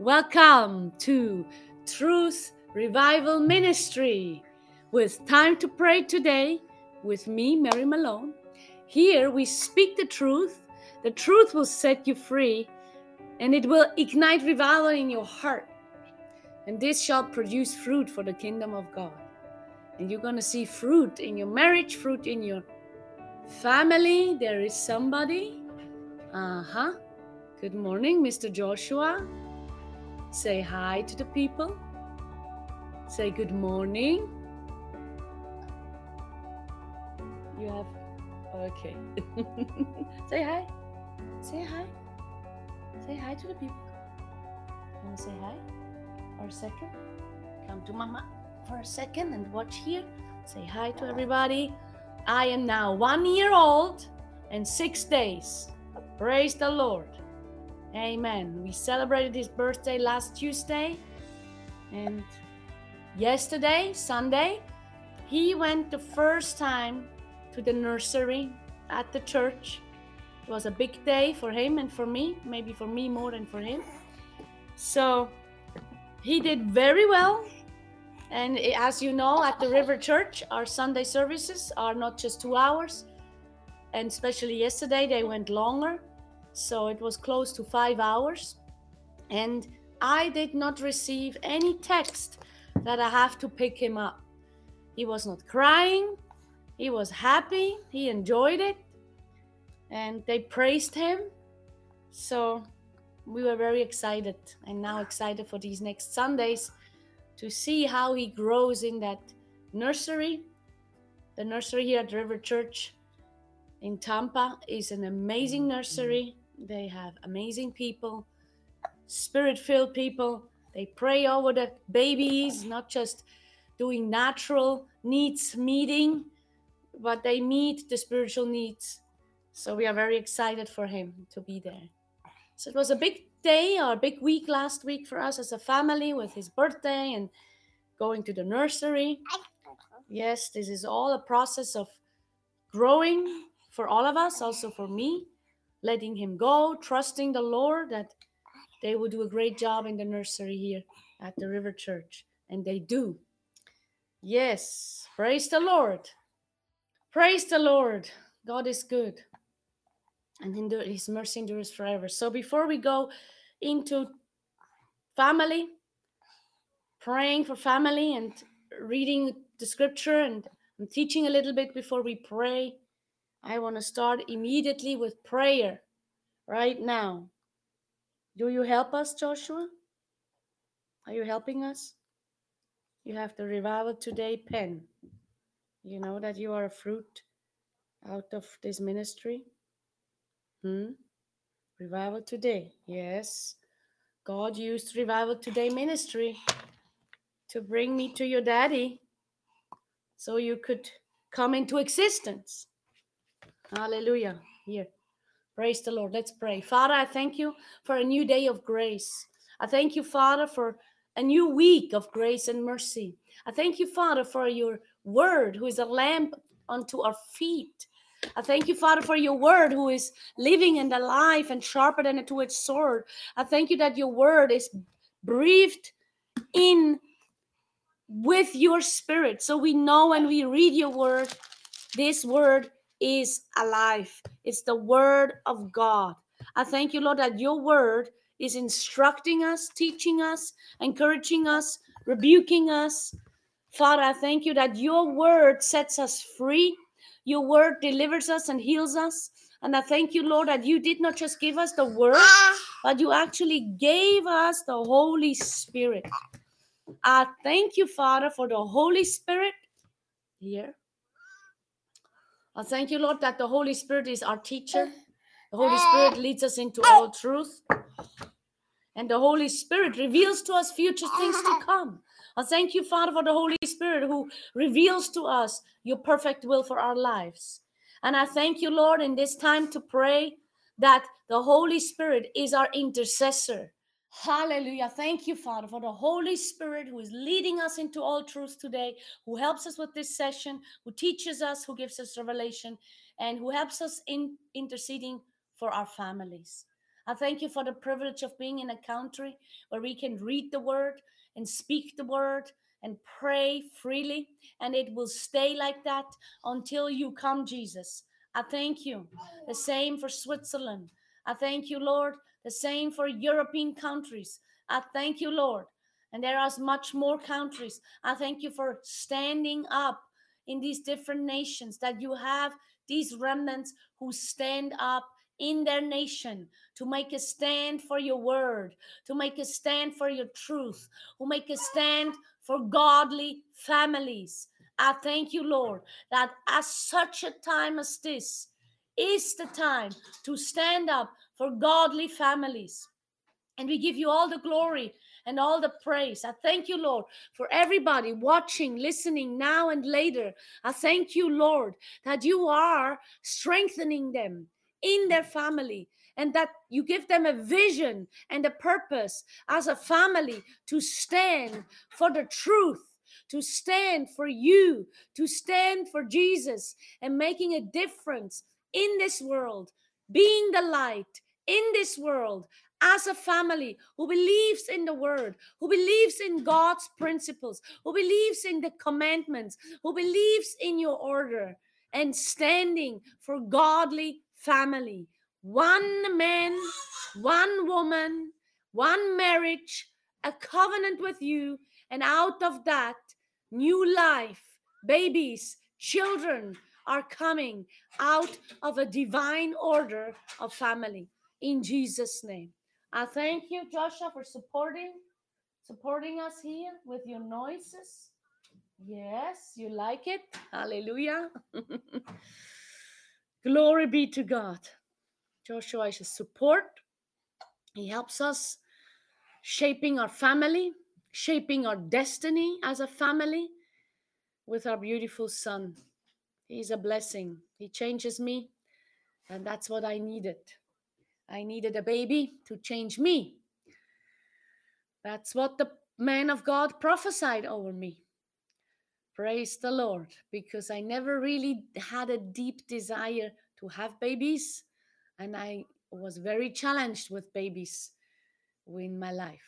Welcome to Truth Revival Ministry with Time to Pray today with me, Mary Malone. Here we speak the truth. The truth will set you free and it will ignite revival in your heart. And this shall produce fruit for the kingdom of God. And you're going to see fruit in your marriage, fruit in your family. There is somebody. Uh huh. Good morning, Mr. Joshua. Say hi to the people. Say good morning. You have. Okay. say hi. Say hi. Say hi to the people. To say hi for a second? Come to Mama for a second and watch here. Say hi to everybody. I am now one year old and six days. Praise the Lord. Amen. We celebrated his birthday last Tuesday and yesterday, Sunday, he went the first time to the nursery at the church. It was a big day for him and for me, maybe for me more than for him. So he did very well. And as you know, at the River Church, our Sunday services are not just two hours. And especially yesterday, they went longer. So it was close to five hours. And I did not receive any text that I have to pick him up. He was not crying. He was happy. He enjoyed it. And they praised him. So we were very excited and now excited for these next Sundays to see how he grows in that nursery. The nursery here at River Church in Tampa is an amazing nursery. They have amazing people, spirit filled people. They pray over the babies, not just doing natural needs meeting, but they meet the spiritual needs. So we are very excited for him to be there. So it was a big day or a big week last week for us as a family with his birthday and going to the nursery. Yes, this is all a process of growing for all of us, also for me, letting him go, trusting the Lord that they will do a great job in the nursery here at the River Church. And they do. Yes, praise the Lord. Praise the Lord. God is good and his mercy endures forever. So before we go into family, praying for family and reading the scripture and I'm teaching a little bit before we pray, I want to start immediately with prayer right now. Do you help us, Joshua? Are you helping us? You have the Revival Today pen. You know that you are a fruit out of this ministry. Hmm? Revival Today. Yes. God used Revival Today ministry to bring me to your daddy so you could come into existence. Hallelujah. Here. Praise the Lord. Let's pray. Father, I thank you for a new day of grace. I thank you, Father, for a new week of grace and mercy. I thank you, Father, for your word, who is a lamp unto our feet I thank you, Father, for your word who is living and alive and sharper than a two edged sword. I thank you that your word is breathed in with your spirit. So we know when we read your word, this word is alive. It's the word of God. I thank you, Lord, that your word is instructing us, teaching us, encouraging us, rebuking us. Father, I thank you that your word sets us free your word delivers us and heals us. And I thank you, Lord, that you did not just give us the word, but you actually gave us the Holy Spirit. I thank you, Father, for the Holy Spirit here. I thank you, Lord, that the Holy Spirit is our teacher. Uh, the Holy uh, Spirit leads us into oh. all truth. And the Holy Spirit reveals to us future things to come. I thank you, Father, for the Holy Spirit who reveals to us your perfect will for our lives. And I thank you, Lord, in this time to pray that the Holy Spirit is our intercessor. Hallelujah. Thank you, Father, for the Holy Spirit who is leading us into all truth today, who helps us with this session, who teaches us, who gives us revelation, and who helps us in interceding for our families. I thank you for the privilege of being in a country where we can read the word and speak the word and pray freely, and it will stay like that until you come, Jesus. I thank you. The same for Switzerland. I thank you, Lord. The same for European countries. I thank you, Lord. And there are much more countries. I thank you for standing up in these different nations, that you have these remnants who stand up in their nation to make a stand for your word, to make a stand for your truth, who make a stand for godly families. I thank you, Lord, that at such a time as this is the time to stand up for godly families. And we give you all the glory and all the praise. I thank you, Lord, for everybody watching, listening now and later. I thank you, Lord, that you are strengthening them in their family and that you give them a vision and a purpose as a family to stand for the truth to stand for you, to stand for Jesus and making a difference in this world, being the light in this world as a family who believes in the word, who believes in God's principles, who believes in the commandments, who believes in your order and standing for godly family. One man, one woman, one marriage, a covenant with you, and out of that, new life, babies, children are coming out of a divine order of family in Jesus' name. I thank you, Joshua, for supporting supporting us here with your noises. Yes, you like it. Hallelujah. Glory be to God. Joshua is a support. He helps us shaping our family, shaping our destiny as a family with our beautiful son. He's a blessing. He changes me, and that's what I needed. I needed a baby to change me. That's what the man of God prophesied over me. Praise the Lord, because I never really had a deep desire to have babies, and I was very challenged with babies in my life.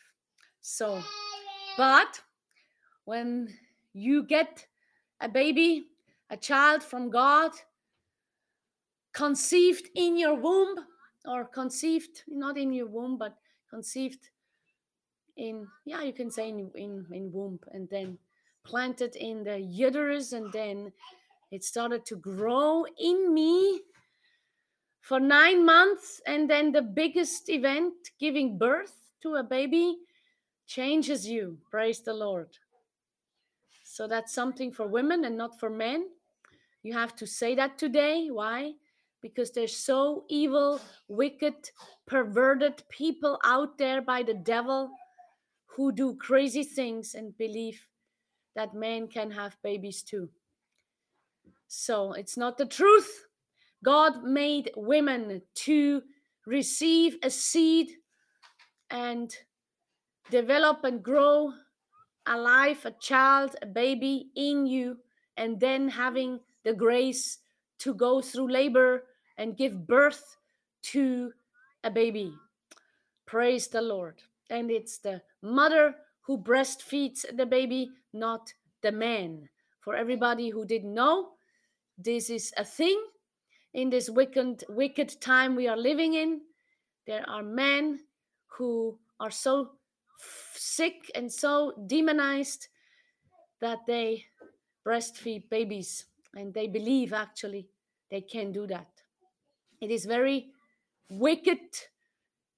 So, but when you get a baby, a child from God, conceived in your womb, or conceived not in your womb but conceived in yeah you can say in in, in womb and then planted in the uterus and then it started to grow in me for nine months and then the biggest event giving birth to a baby changes you. Praise the lord. So that's something for women and not for men. You have to say that today. Why because there's so evil, wicked, perverted people out there by the devil who do crazy things and believe that men can have babies too. So it's not the truth. God made women to receive a seed and develop and grow a life, a child, a baby in you, and then having the grace to go through labor and give birth to a baby. Praise the Lord. And it's the mother who breastfeeds the baby, not the man. For everybody who didn't know, this is a thing in this wicked, wicked time we are living in. There are men who are so sick and so demonized that they breastfeed babies and they believe actually they can do that. It is very wicked.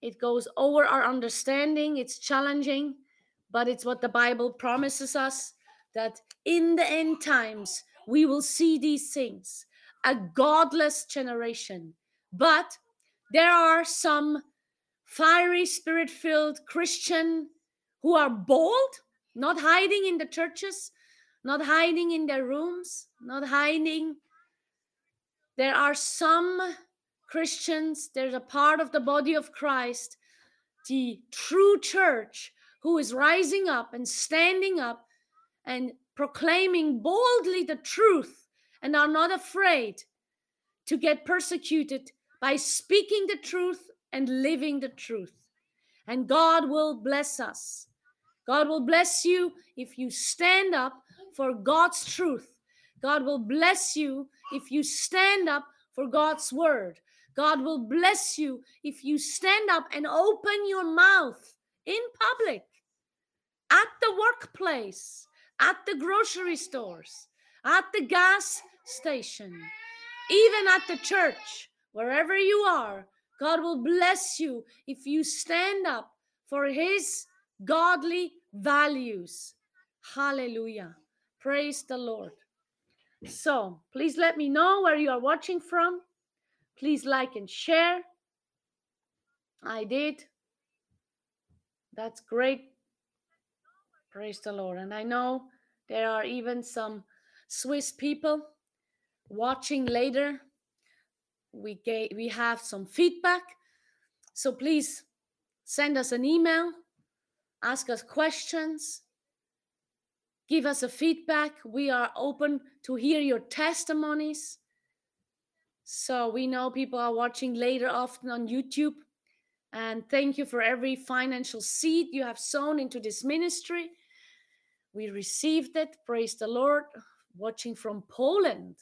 It goes over our understanding. It's challenging, but it's what the Bible promises us that in the end times we will see these things a godless generation. But there are some fiery, spirit filled Christian who are bold, not hiding in the churches, not hiding in their rooms, not hiding. There are some Christians, there's a part of the body of Christ, the true church, who is rising up and standing up and proclaiming boldly the truth and are not afraid to get persecuted by speaking the truth and living the truth. And God will bless us. God will bless you if you stand up for God's truth. God will bless you if you stand up for God's word. God will bless you if you stand up and open your mouth in public, at the workplace, at the grocery stores, at the gas station, even at the church, wherever you are. God will bless you if you stand up for His godly values. Hallelujah. Praise the Lord. So please let me know where you are watching from. Please like and share. I did. That's great. Praise the Lord. And I know there are even some Swiss people watching later. We gave, we have some feedback. So please send us an email, ask us questions, give us a feedback. We are open to hear your testimonies. So we know people are watching later often on YouTube. And thank you for every financial seed you have sown into this ministry. We received it. Praise the Lord. Watching from Poland.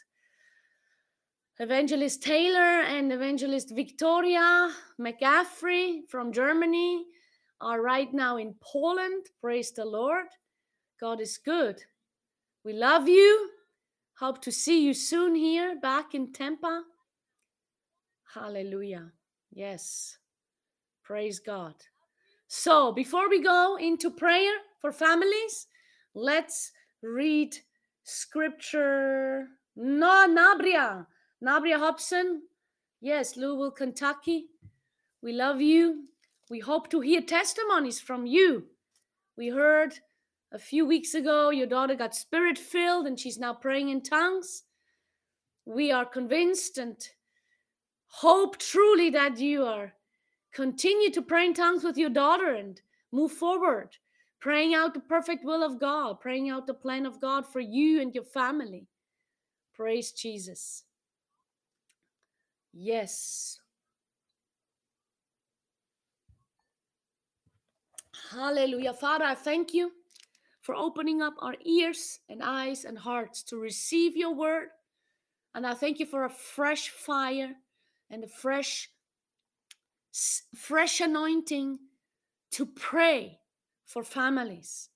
Evangelist Taylor and Evangelist Victoria McCaffrey from Germany are right now in Poland. Praise the Lord. God is good. We love you. Hope to see you soon here back in Tampa. Hallelujah. Yes. Praise God. So, before we go into prayer for families, let's read scripture. No, Nabria. Nabria Hobson. Yes, Louisville, Kentucky. We love you. We hope to hear testimonies from you. We heard a few weeks ago your daughter got spirit filled and she's now praying in tongues. We are convinced and hope truly that you are. Continue to pray in tongues with your daughter and move forward praying out the perfect will of god praying out the plan of god for you and your family. Praise jesus. Yes. Hallelujah. Father i thank you for opening up our ears and eyes and hearts to receive your word. And i thank you for a fresh fire and a fresh fresh anointing to pray for families.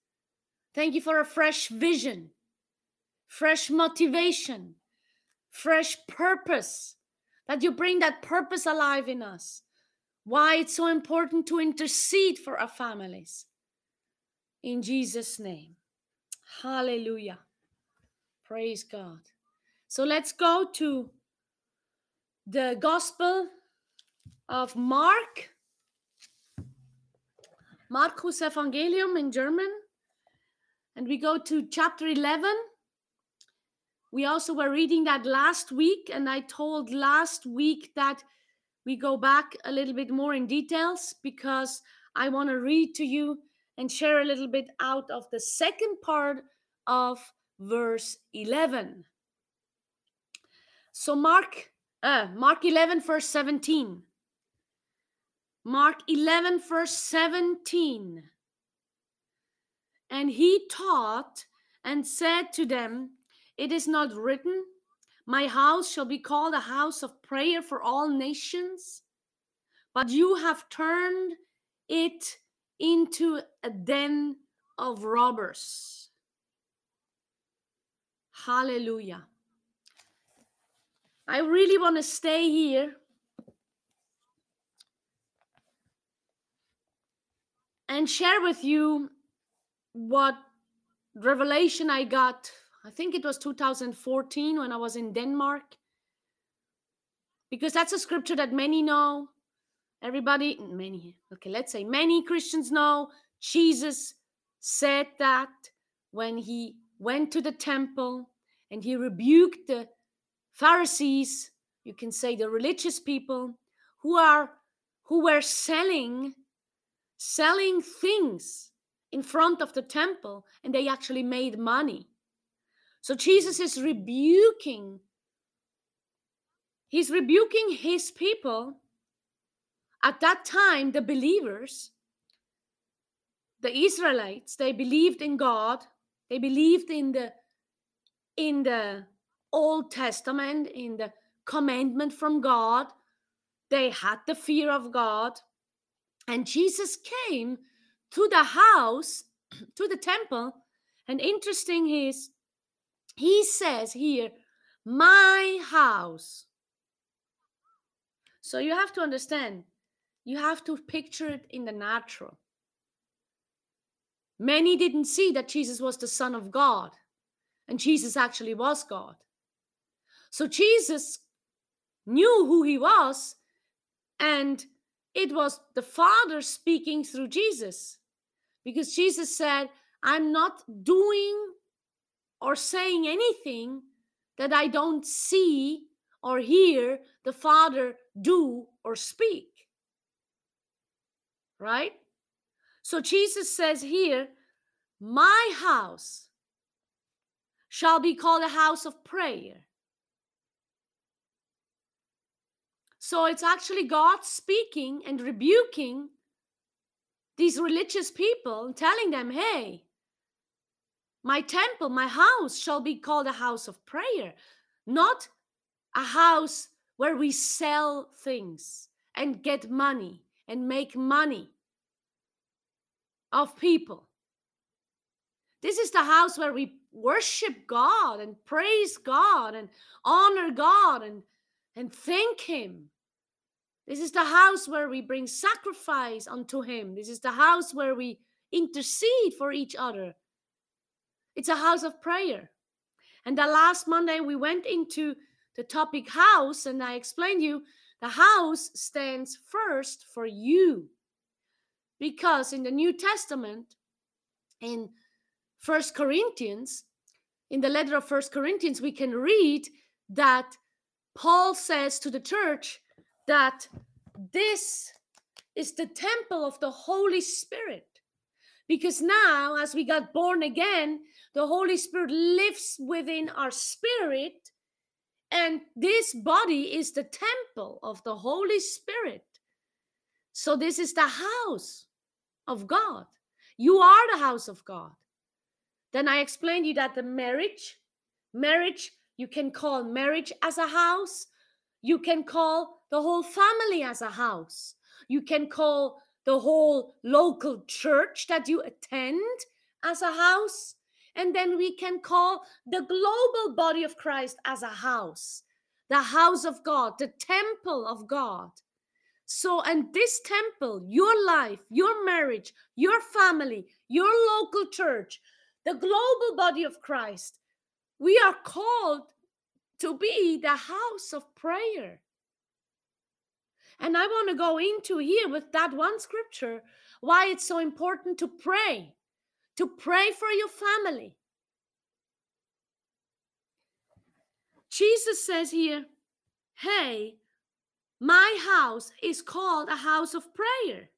Thank you for a fresh vision, fresh motivation, fresh purpose, that you bring that purpose alive in us. Why it's so important to intercede for our families. In Jesus' name. Hallelujah. Praise God. So let's go to the Gospel of Mark, Markus Evangelium in German, and we go to chapter 11. We also were reading that last week, and I told last week that we go back a little bit more in details because I want to read to you and share a little bit out of the second part of verse 11. So, Mark uh, Mark 11, verse 17. Mark 11, verse 17. And he taught and said to them, It is not written, My house shall be called a house of prayer for all nations, but you have turned it into a den of robbers. Hallelujah. I really want to stay here. And share with you what revelation I got. I think it was 2014 when I was in Denmark. Because that's a scripture that many know. Everybody, many, okay, let's say many Christians know. Jesus said that when he went to the temple and he rebuked the Pharisees, you can say the religious people who are who were selling selling things in front of the temple and they actually made money. So Jesus is rebuking he's rebuking his people at that time, the believers, the Israelites, they believed in God. They believed in the in the Old Testament, in the commandment from God. They had the fear of God. And Jesus came to the house, to the temple. And interesting is, he says here, my house. So you have to understand, you have to picture it in the natural. Many didn't see that Jesus was the Son of God, and Jesus actually was God. So Jesus knew who he was, and it was the Father speaking through Jesus. Because Jesus said, I'm not doing or saying anything that I don't see or hear the Father do or speak. Right? So Jesus says here, My house shall be called a house of prayer. So it's actually God speaking and rebuking these religious people telling them, hey, my temple, my house shall be called a house of prayer, not a house where we sell things and get money and make money of people. This is the house where we worship God and praise God and honor God and, and thank Him. This is the house where we bring sacrifice unto Him. This is the house where we intercede for each other. It's a house of prayer. And the last Monday we went into the topic house, and I explained you the house stands first for you. Because in the New Testament, in First Corinthians, in the letter of First Corinthians, we can read that Paul says to the church that this is the temple of the Holy Spirit. Because now, as we got born again, the Holy Spirit lives within our spirit, and this body is the temple of the Holy Spirit. So, this is the house of God. You are the house of God. Then I explained you that the marriage, marriage, you can call marriage as a house, you can call the whole family as a house. You can call the whole local church that you attend as a house. And then we can call the global body of Christ as a house, the house of God, the temple of God. So, and this temple, your life, your marriage, your family, your local church, the global body of Christ, we are called to be the house of prayer. And I want to go into here with that one scripture why it's so important to pray, to pray for your family. Jesus says here, Hey, my house is called a house of prayer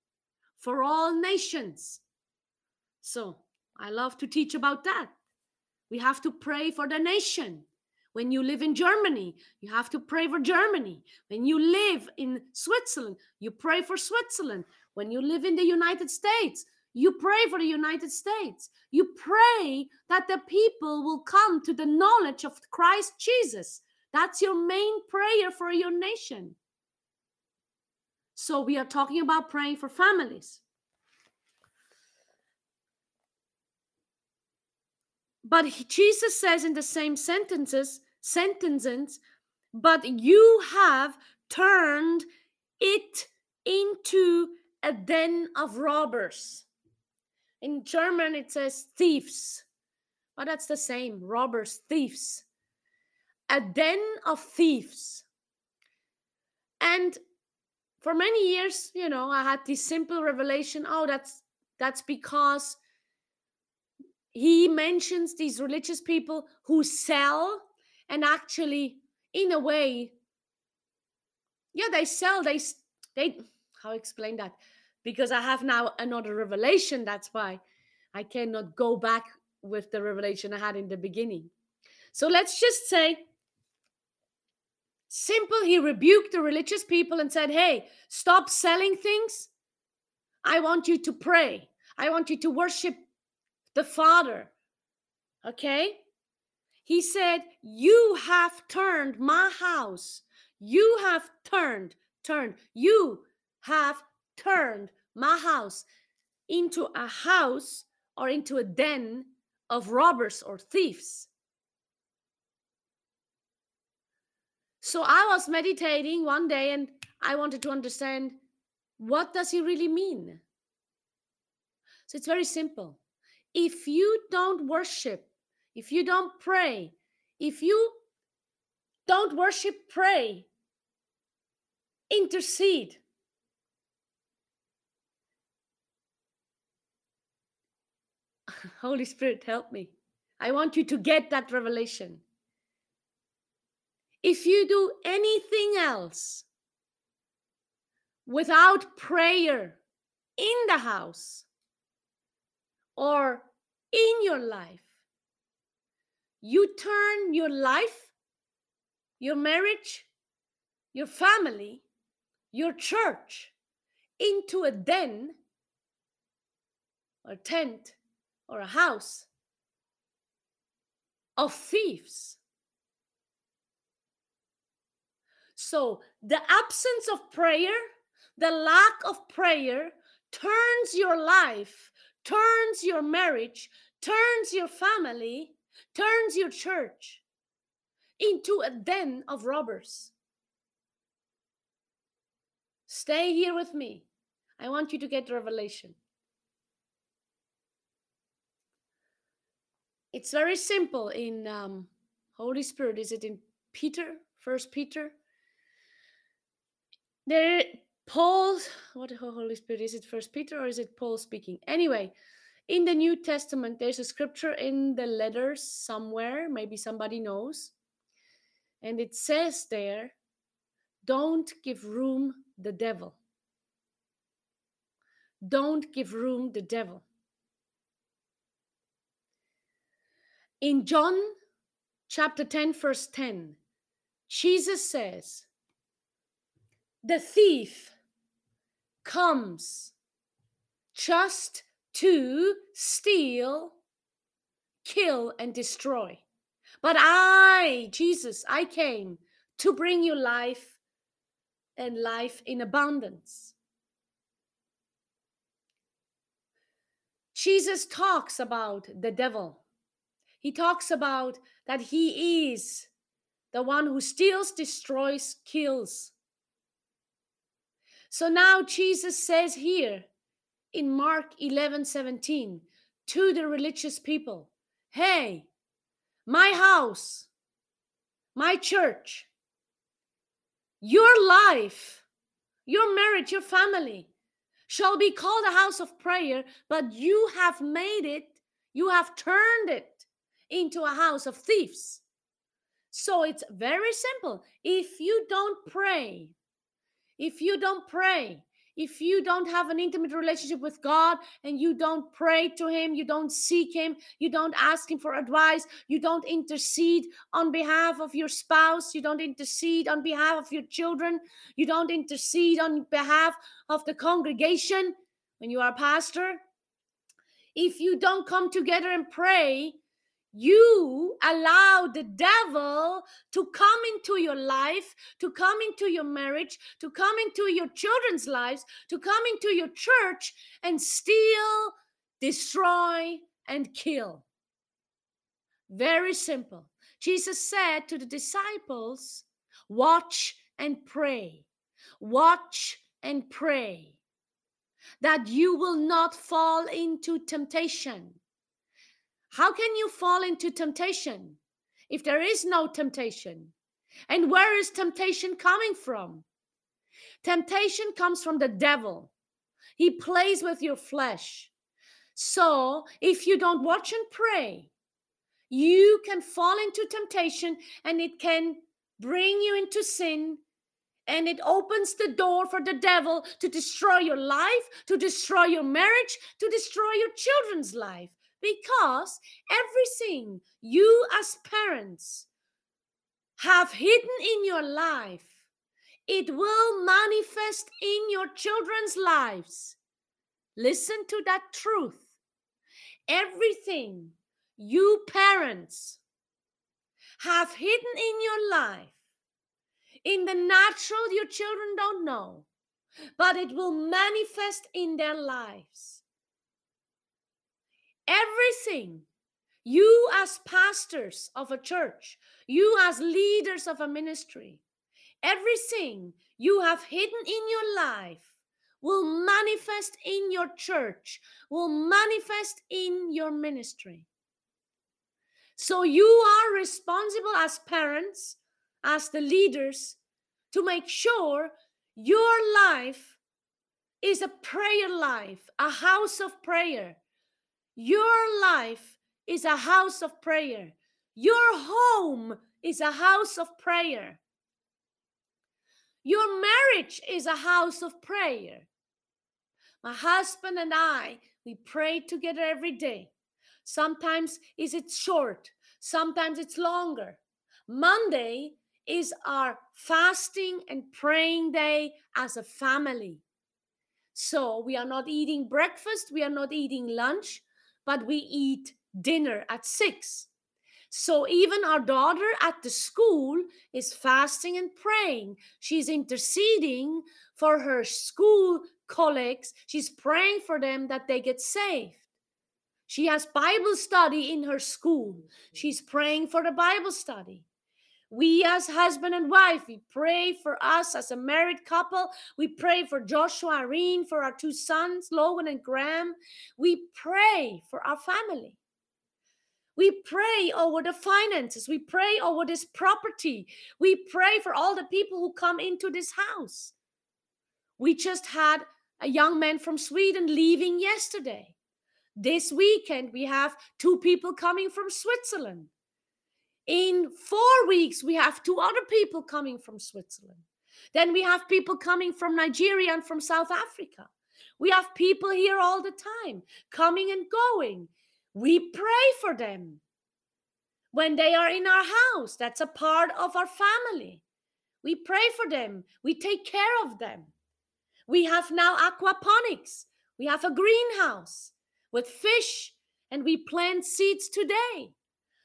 for all nations. So I love to teach about that. We have to pray for the nation. When you live in Germany, you have to pray for Germany. When you live in Switzerland, you pray for Switzerland. When you live in the United States, you pray for the United States. You pray that the people will come to the knowledge of Christ Jesus. That's your main prayer for your nation. So we are talking about praying for families. But Jesus says in the same sentences, sentences, but you have turned it into a den of robbers. In German, it says thieves, but that's the same robbers, thieves. A den of thieves. And for many years, you know, I had this simple revelation oh, that's that's because he mentions these religious people who sell and actually in a way yeah they sell they they how explain that because i have now another revelation that's why i cannot go back with the revelation i had in the beginning so let's just say Simple, he rebuked the religious people and said, Hey, stop selling things. I want you to pray. I want you to worship the Father. Okay? He said, You have turned my house. You have turned, turned, you have turned my house into a house or into a den of robbers or thieves. So I was meditating one day and I wanted to understand what does he really mean? So it's very simple. If you don't worship, if you don't pray, if you don't worship, pray, intercede. Holy Spirit, help me. I want you to get that revelation. If you do anything else without prayer in the house or in your life, you turn your life, your marriage, your family, your church into a den or tent or a house of thieves. So the absence of prayer, the lack of prayer turns your life, turns your marriage, turns your family, turns your church into a den of robbers. Stay here with me. I want you to get revelation. It's very simple in um, Holy Spirit. Is it in Peter, First Peter? There, Paul. What Holy Spirit is it? First Peter or is it Paul speaking? Anyway, in the New Testament, there's a scripture in the letters somewhere. Maybe somebody knows, and it says there, "Don't give room the devil." Don't give room the devil. In John chapter 10, verse 10, Jesus says, The thief comes just to steal, kill, and destroy. But I, Jesus, I came to bring you life and life in abundance. Jesus talks about the devil he talks about that he is the one who steals, destroys, kills. So now Jesus says here in Mark 11 17 to the religious people, Hey, my house, my church, your life, your marriage, your family shall be called a house of prayer, but you have made it, you have turned it into a house of thieves. So it's very simple. If you don't pray, if you don't pray, if you don't have an intimate relationship with God and you don't pray to Him, you don't seek Him, you don't ask Him for advice, you don't intercede on behalf of your spouse, you don't intercede on behalf of your children, you don't intercede on behalf of the congregation when you are a pastor, if you don't come together and pray, you allow the devil to come into your life, to come into your marriage, to come into your children's lives, to come into your church and steal, destroy, and kill. Very simple. Jesus said to the disciples, Watch and pray. Watch and pray that you will not fall into temptation. How can you fall into temptation if there is no temptation? And where is temptation coming from? Temptation comes from the devil. He plays with your flesh. So if you don't watch and pray, you can fall into temptation and it can bring you into sin and it opens the door for the devil to destroy your life, to destroy your marriage, to destroy your children's life because everything you as parents have hidden in your life, it will manifest in your children's lives. Listen to that truth. Everything you parents have hidden in your life, in the natural, your children don't know, but it will manifest in their lives. Everything you, as pastors of a church, you, as leaders of a ministry, everything you have hidden in your life will manifest in your church, will manifest in your ministry. So you are responsible as parents, as the leaders, to make sure your life is a prayer life, a house of prayer. Your life is a house of prayer. Your home is a house of prayer. Your marriage is a house of prayer. My husband and I, we pray together every day. Sometimes is it short, sometimes it's longer. Monday is our fasting and praying day as a family. So we are not eating breakfast, we are not eating lunch, but we eat dinner at six. So even our daughter at the school is fasting and praying. She's interceding for her school colleagues. She's praying for them that they get saved. She has Bible study in her school. She's praying for the Bible study. We, as husband and wife, we pray for us as a married couple. We pray for Joshua, Irene, for our two sons, Logan and Graham. We pray for our family. We pray over the finances. We pray over this property. We pray for all the people who come into this house. We just had a young man from Sweden leaving yesterday. This weekend, we have two people coming from Switzerland. In four weeks, we have two other people coming from Switzerland. Then we have people coming from Nigeria and from South Africa. We have people here all the time, coming and going. We pray for them when they are in our house. That's a part of our family. We pray for them, we take care of them. We have now aquaponics, we have a greenhouse with fish, and we plant seeds today.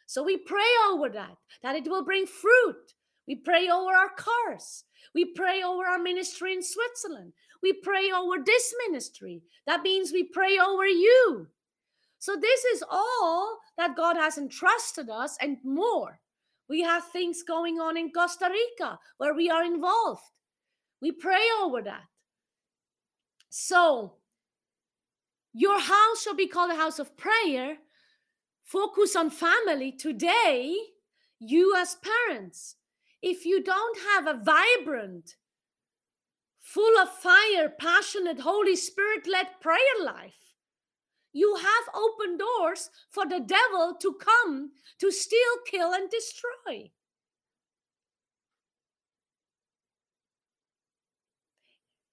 So we pray over that, that it will bring fruit. We pray over our cars. We pray over our ministry in Switzerland. We pray over this ministry. That means we pray over you. So, this is all that God has entrusted us and more. We have things going on in Costa Rica where we are involved. We pray over that. So, your house shall be called a house of prayer. Focus on family. Today, you as parents, if you don't have a vibrant, full of fire, passionate, Holy Spirit led prayer life, you have open doors for the devil to come to steal, kill, and destroy.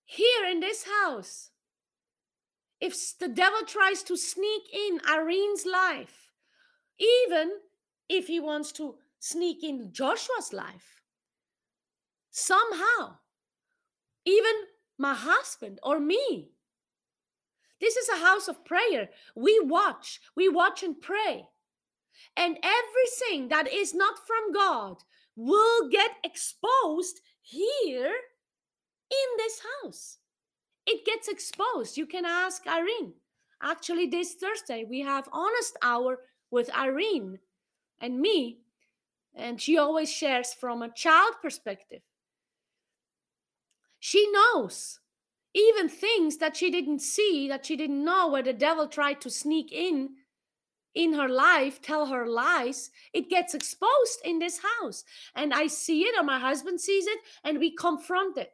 Here in this house, if the devil tries to sneak in Irene's life, even if he wants to sneak in Joshua's life, somehow, even my husband or me, this is a house of prayer. We watch, we watch and pray. And everything that is not from God will get exposed here in this house. It gets exposed. You can ask Irene. Actually, this Thursday, we have honest hour with Irene and me, and she always shares from a child perspective. She knows even things that she didn't see, that she didn't know, where the devil tried to sneak in in her life, tell her lies, it gets exposed in this house. And I see it, or my husband sees it, and we confront it.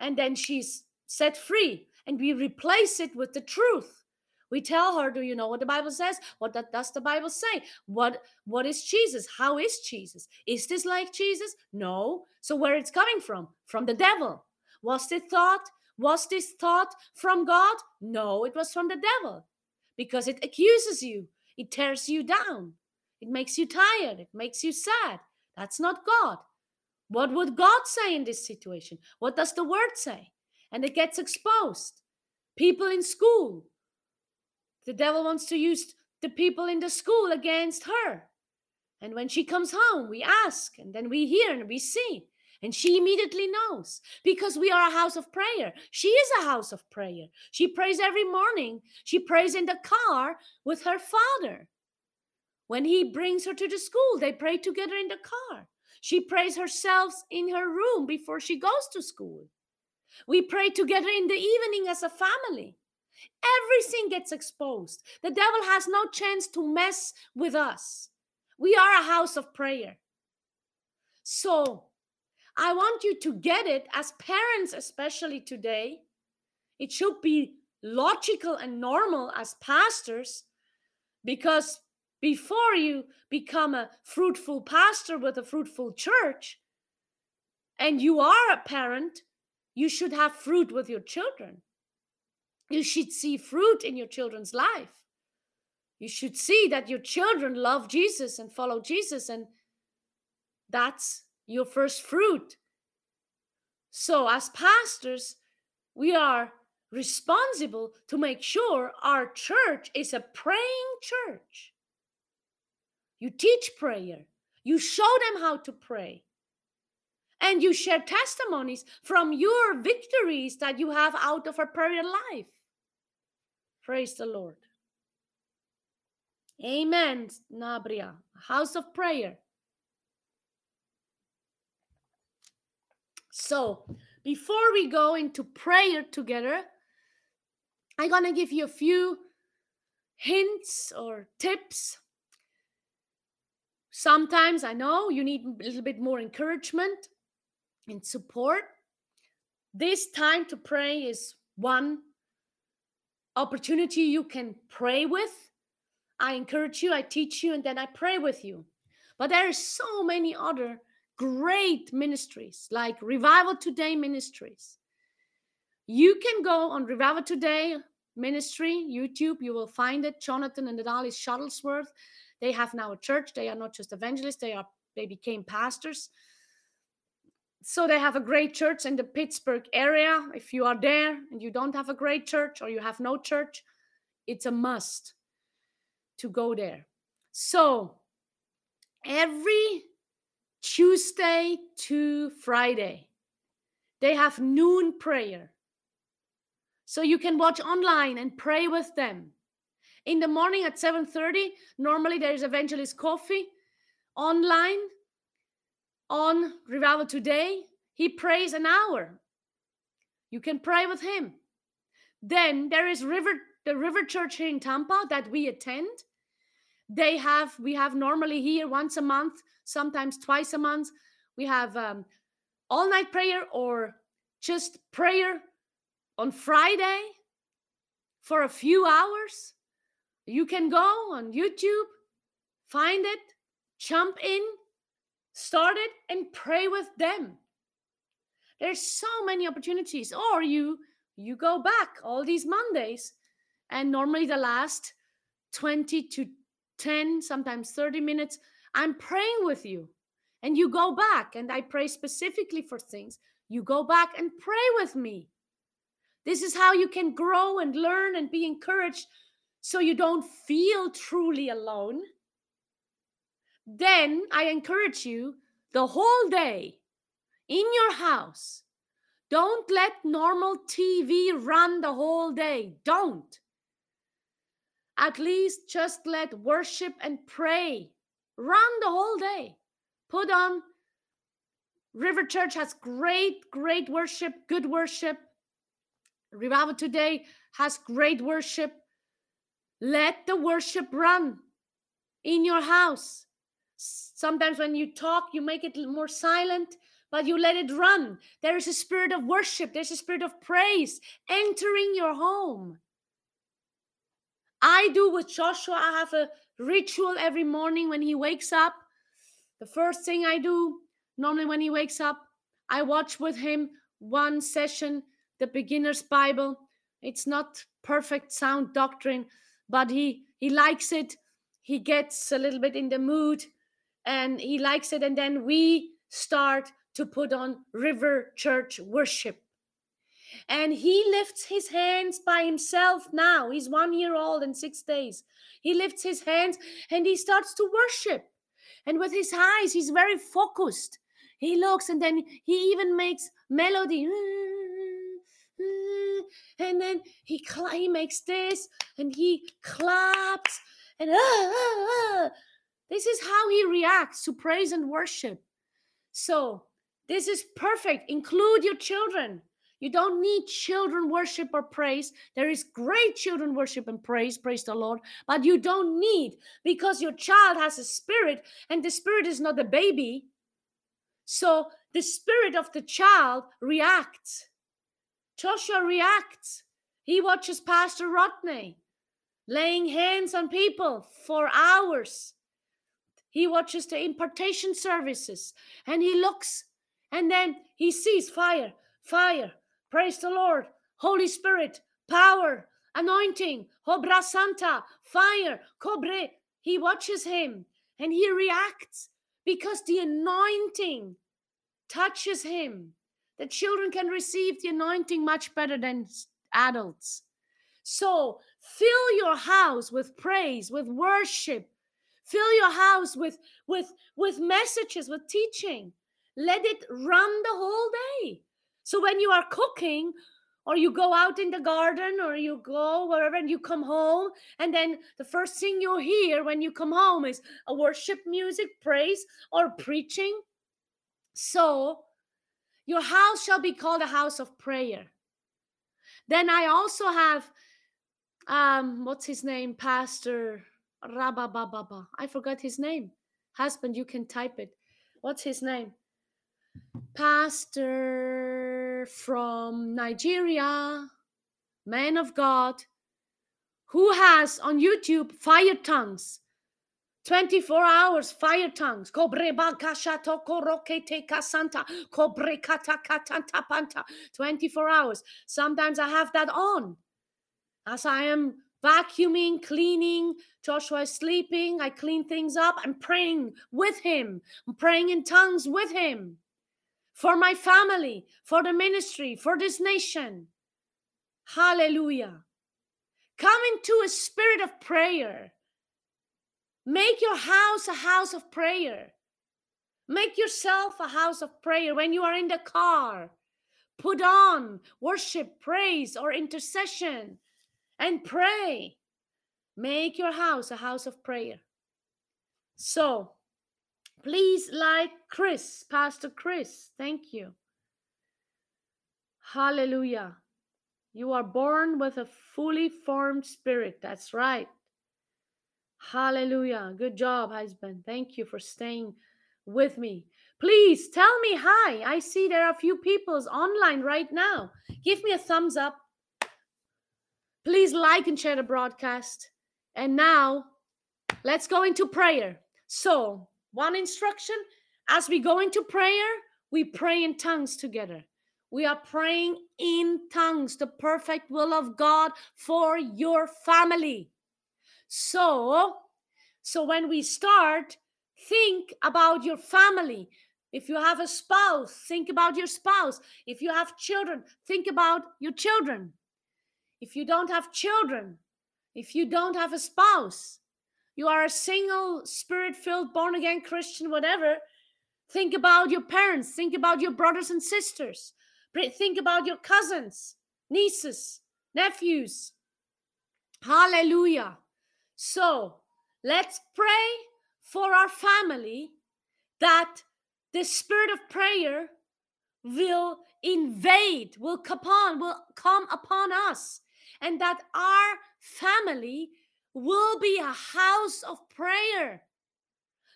And then she's set free, and we replace it with the truth. We tell her, Do you know what the Bible says? What does the Bible say? What what is Jesus? How is Jesus? Is this like Jesus? No. So where it's coming from? From the devil. Was this thought? Was this thought from God? No, it was from the devil because it accuses you, it tears you down, it makes you tired, it makes you sad. That's not God. What would God say in this situation? What does the word say? And it gets exposed. People in school. The devil wants to use the people in the school against her. And when she comes home, we ask, and then we hear and we see. And she immediately knows because we are a house of prayer. She is a house of prayer. She prays every morning. She prays in the car with her father. When he brings her to the school, they pray together in the car. She prays herself in her room before she goes to school. We pray together in the evening as a family. Everything gets exposed. The devil has no chance to mess with us. We are a house of prayer. So I want you to get it as parents, especially today. It should be logical and normal as pastors because before you become a fruitful pastor with a fruitful church and you are a parent, you should have fruit with your children. You should see fruit in your children's life. You should see that your children love Jesus and follow Jesus, and that's your first fruit. So, as pastors, we are responsible to make sure our church is a praying church. You teach prayer, you show them how to pray, and you share testimonies from your victories that you have out of a prayer life. Praise the Lord. Amen, Nabria, house of prayer. So, before we go into prayer together, I'm going to give you a few hints or tips. Sometimes I know you need a little bit more encouragement and support. This time to pray is one opportunity you can pray with. I encourage you, I teach you, and then I pray with you. But there are so many other great ministries like Revival Today Ministries. You can go on Revival Today Ministry, YouTube, you will find it. Jonathan and Adalis Shuttlesworth. They have now a church. They are not just evangelists, they are they became pastors. So they have a great church in the Pittsburgh area. If you are there and you don't have a great church or you have no church, it's a must to go there. So every Tuesday to Friday. They have noon prayer. So you can watch online and pray with them. In the morning at 7:30, normally there is evangelist coffee online on Revival Today. He prays an hour. You can pray with him. Then there is River the River Church here in Tampa that we attend they have we have normally here once a month sometimes twice a month we have um, all night prayer or just prayer on friday for a few hours you can go on youtube find it jump in start it and pray with them there's so many opportunities or you you go back all these mondays and normally the last 20 to 10, sometimes 30 minutes. I'm praying with you. And you go back, and I pray specifically for things. You go back and pray with me. This is how you can grow and learn and be encouraged so you don't feel truly alone. Then I encourage you the whole day in your house. Don't let normal TV run the whole day. Don't. At least just let worship and pray run the whole day. Put on River Church has great, great worship, good worship. Revival Today has great worship. Let the worship run in your house. Sometimes when you talk, you make it more silent, but you let it run. There is a spirit of worship, there's a spirit of praise entering your home. I do with Joshua. I have a ritual every morning when he wakes up. The first thing I do, normally when he wakes up, I watch with him one session, the beginner's Bible. It's not perfect sound doctrine, but he he likes it. He gets a little bit in the mood and he likes it. And then we start to put on river church worship. And he lifts his hands by himself now. He's one year old and six days. He lifts his hands and he starts to worship. And with his eyes, he's very focused. He looks and then he even makes melody. And then he, cl- he makes this and he claps and ah, ah, ah. This is how he reacts to praise and worship. So this is perfect. Include your children. You don't need children worship or praise. There is great children worship and praise, praise the Lord, but you don't need because your child has a spirit and the spirit is not a baby. So the spirit of the child reacts. Joshua reacts. He watches Pastor Rodney laying hands on people for hours. He watches the impartation services and he looks and then he sees fire, fire, Praise the Lord. Holy Spirit, power, anointing, obra santa, fire, cobre. He watches him and he reacts because the anointing touches him. The children can receive the anointing much better than adults. So fill your house with praise, with worship. Fill your house with with with messages, with teaching. Let it run the whole day. So when you are cooking, or you go out in the garden, or you go wherever, and you come home, and then the first thing you hear when you come home is a worship music, praise, or preaching. So your house shall be called a house of prayer. Then I also have, um, what's his name, Pastor Rabababa. I forgot his name. Husband, you can type it. What's his name? pastor from Nigeria, man of God, who has on YouTube fire tongues. 24 hours fire tongues. Cobre bakashato korokete kasanta. Cobre kata katanta panta. 24 hours. Sometimes I have that on. As I am vacuuming, cleaning, Joshua is sleeping, I clean things up. I'm praying with him. I'm praying in tongues with him for my family, for the ministry, for this nation. Hallelujah. Come into a spirit of prayer. Make your house a house of prayer. Make yourself a house of prayer when you are in the car. Put on worship, praise, or intercession and pray. Make your house a house of prayer. So, Please like Chris, Pastor Chris. Thank you. Hallelujah. You are born with a fully formed spirit. That's right. Hallelujah. Good job, husband. Thank you for staying with me. Please tell me hi. I see there are a few people's online right now. Give me a thumbs up. Please like and share the broadcast. And now let's go into prayer. So, one instruction as we go into prayer, we pray in tongues together. We are praying in tongues, the perfect will of God for your family. So, so when we start, think about your family. If you have a spouse, think about your spouse. If you have children, think about your children. If you don't have children, if you don't have a spouse, you are a single, spirit filled, born again Christian, whatever, think about your parents, think about your brothers and sisters, think about your cousins, nieces, nephews. Hallelujah. So let's pray for our family that the spirit of prayer will invade, will come upon, will come upon us, and that our family will be a house of prayer.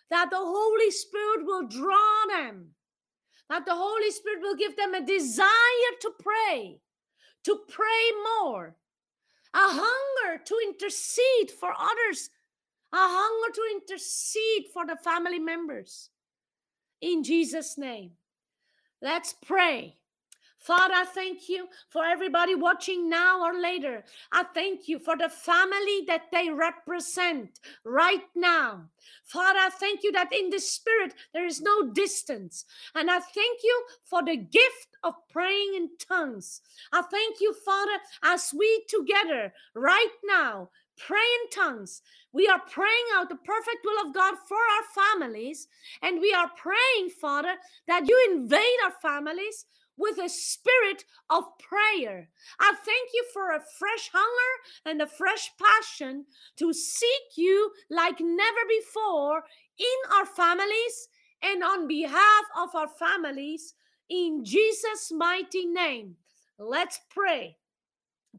That the Holy Spirit will draw them. That the Holy Spirit will give them a desire to pray, to pray more, a hunger to intercede for others, a hunger to intercede for the family members. In Jesus' name, let's pray. Father, I thank you for everybody watching now or later. I thank you for the family that they represent right now. Father, I thank you that in the spirit there is no distance. And I thank you for the gift of praying in tongues. I thank you, Father, as we together right now pray in tongues. We are praying out the perfect will of God for our families. And we are praying, Father, that you invade our families with a spirit of prayer. I thank you for a fresh hunger and a fresh passion to seek you like never before in our families and on behalf of our families in Jesus' mighty name. Let's pray.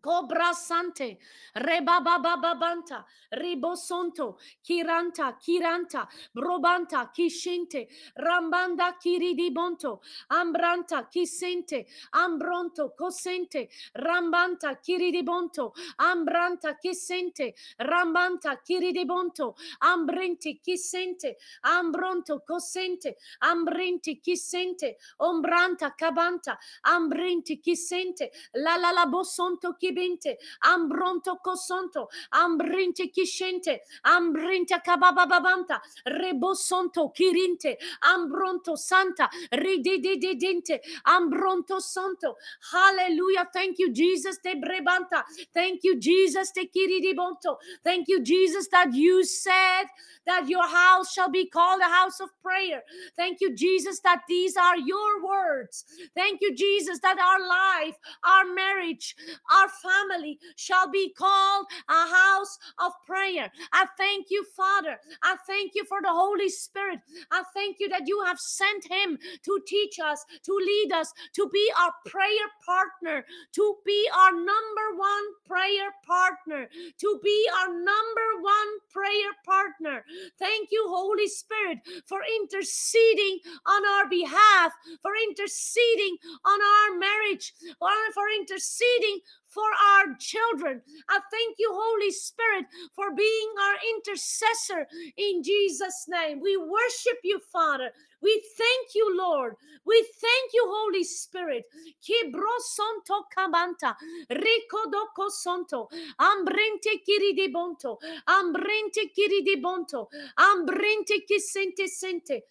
Cobra sante, rebabababanta, ribosonto, kiranta, kiranta, brobanta, kishinte, rambanda, kiridibonto, ambranta, kisente, ambronto, cosente, rambanta, kiridibonto, ambranta, kisente, rambanta, kiridibonto, ambrenti, kisente, ambronto, cosente, ambrinti, kisente, ombranta, cabanta, ambrinti, kisente, la la la bosonto, kibinte, ambronto cosonto, ambrinte kishente, ambrinta kabababanta, rebosonto kirinte, ambronto santa, rididididinte, ambronto santo. Hallelujah. Thank you, Jesus. Te brebanta. Thank you, Jesus. Te kiridibonto. Thank you, Jesus, that you said that your house shall be called a house of prayer. Thank you, Jesus, that these are your words. Thank you, Jesus, that our life, our marriage, our family shall be called a house of prayer. I thank you, Father. I thank you for the Holy Spirit. I thank you that you have sent him to teach us, to lead us, to be our prayer partner, to be our number one prayer partner, to be our number one prayer partner. Thank you, Holy Spirit, for interceding on our behalf, for interceding on our marriage, for interceding for our children. I thank you, Holy Spirit, for being our intercessor in Jesus' name. We worship you, Father. We thank you, Lord. We thank you, Holy Spirit. Kibrosonto kabanta, rikodoko sonto, ambrente kiridibonto, ambrente kiridibonto, ambrente kisente sente.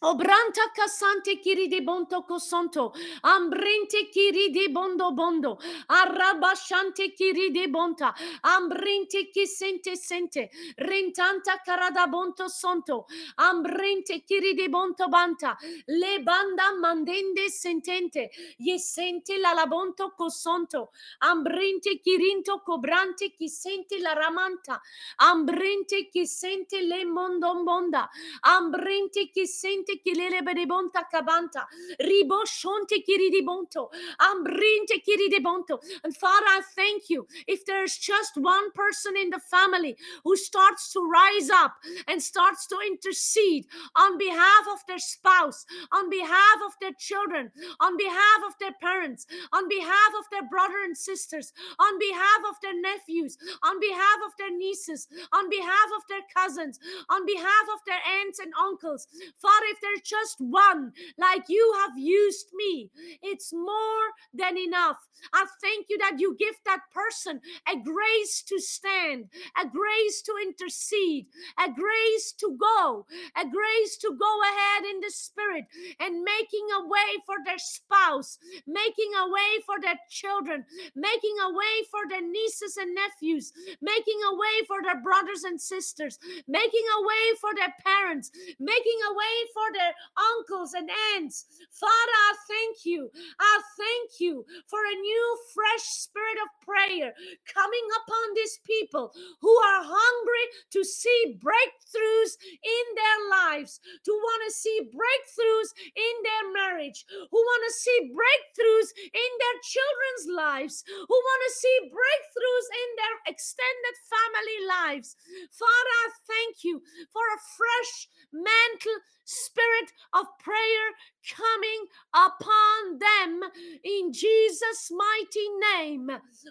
Obranta casante kiri de bonto cosonto, ambrente kiri de bondo bondo, arrabashante kiri de bonta, ambrente ki sente sente, rentanta carada bonto sonto, ambrente kiri de bonto banta, le banda mandende sentente, ye sente la labonto cosonto, ambrente kirinto cobrante ki sente la ramanta, ambrente ki sente le mondombonda, ambrente ki sente shonte kilele beribonta kabanta, ribo shonte kiridibonto, ambrinte kiridibonto. And Father, I thank you. If there's just one person in the family who starts to rise up and starts to intercede on behalf of their spouse, on behalf of their children, on behalf of their parents, on behalf of their brother and sisters, on behalf of their nephews, on behalf of their nieces, on behalf of their cousins, on behalf of their aunts and uncles. Father, if there's just one like you have used me, it's more than enough. I thank you that you give that person a grace to stand, a grace to intercede, a grace to go, a grace to go ahead in the spirit and making a way for their spouse, making a way for their children, making a way for their nieces and nephews, making a way for their brothers and sisters, making a way for their parents, making a way for their uncles and aunts. Father, I thank you. I thank you for a new fresh spirit of prayer coming upon these people who are hungry to see breakthroughs in their lives, to want to see breakthroughs in their marriage, who want to see breakthroughs in their children's lives, who want to see breakthroughs in their extended family lives. Father, I thank you for a fresh mantle spirit of prayer coming upon them in Jesus' mighty name.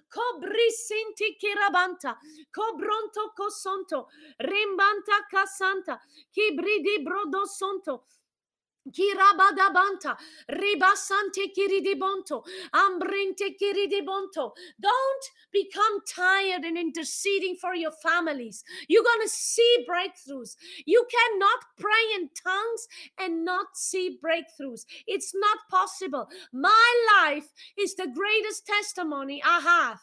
Cobrisinti kirabanta, cobronto cosonto, rimbanta casanta, kibridi. Ribasante. Don't become tired in interceding for your families. You're going to see breakthroughs. You cannot pray in tongues and not see breakthroughs. It's not possible. My life is the greatest testimony I have.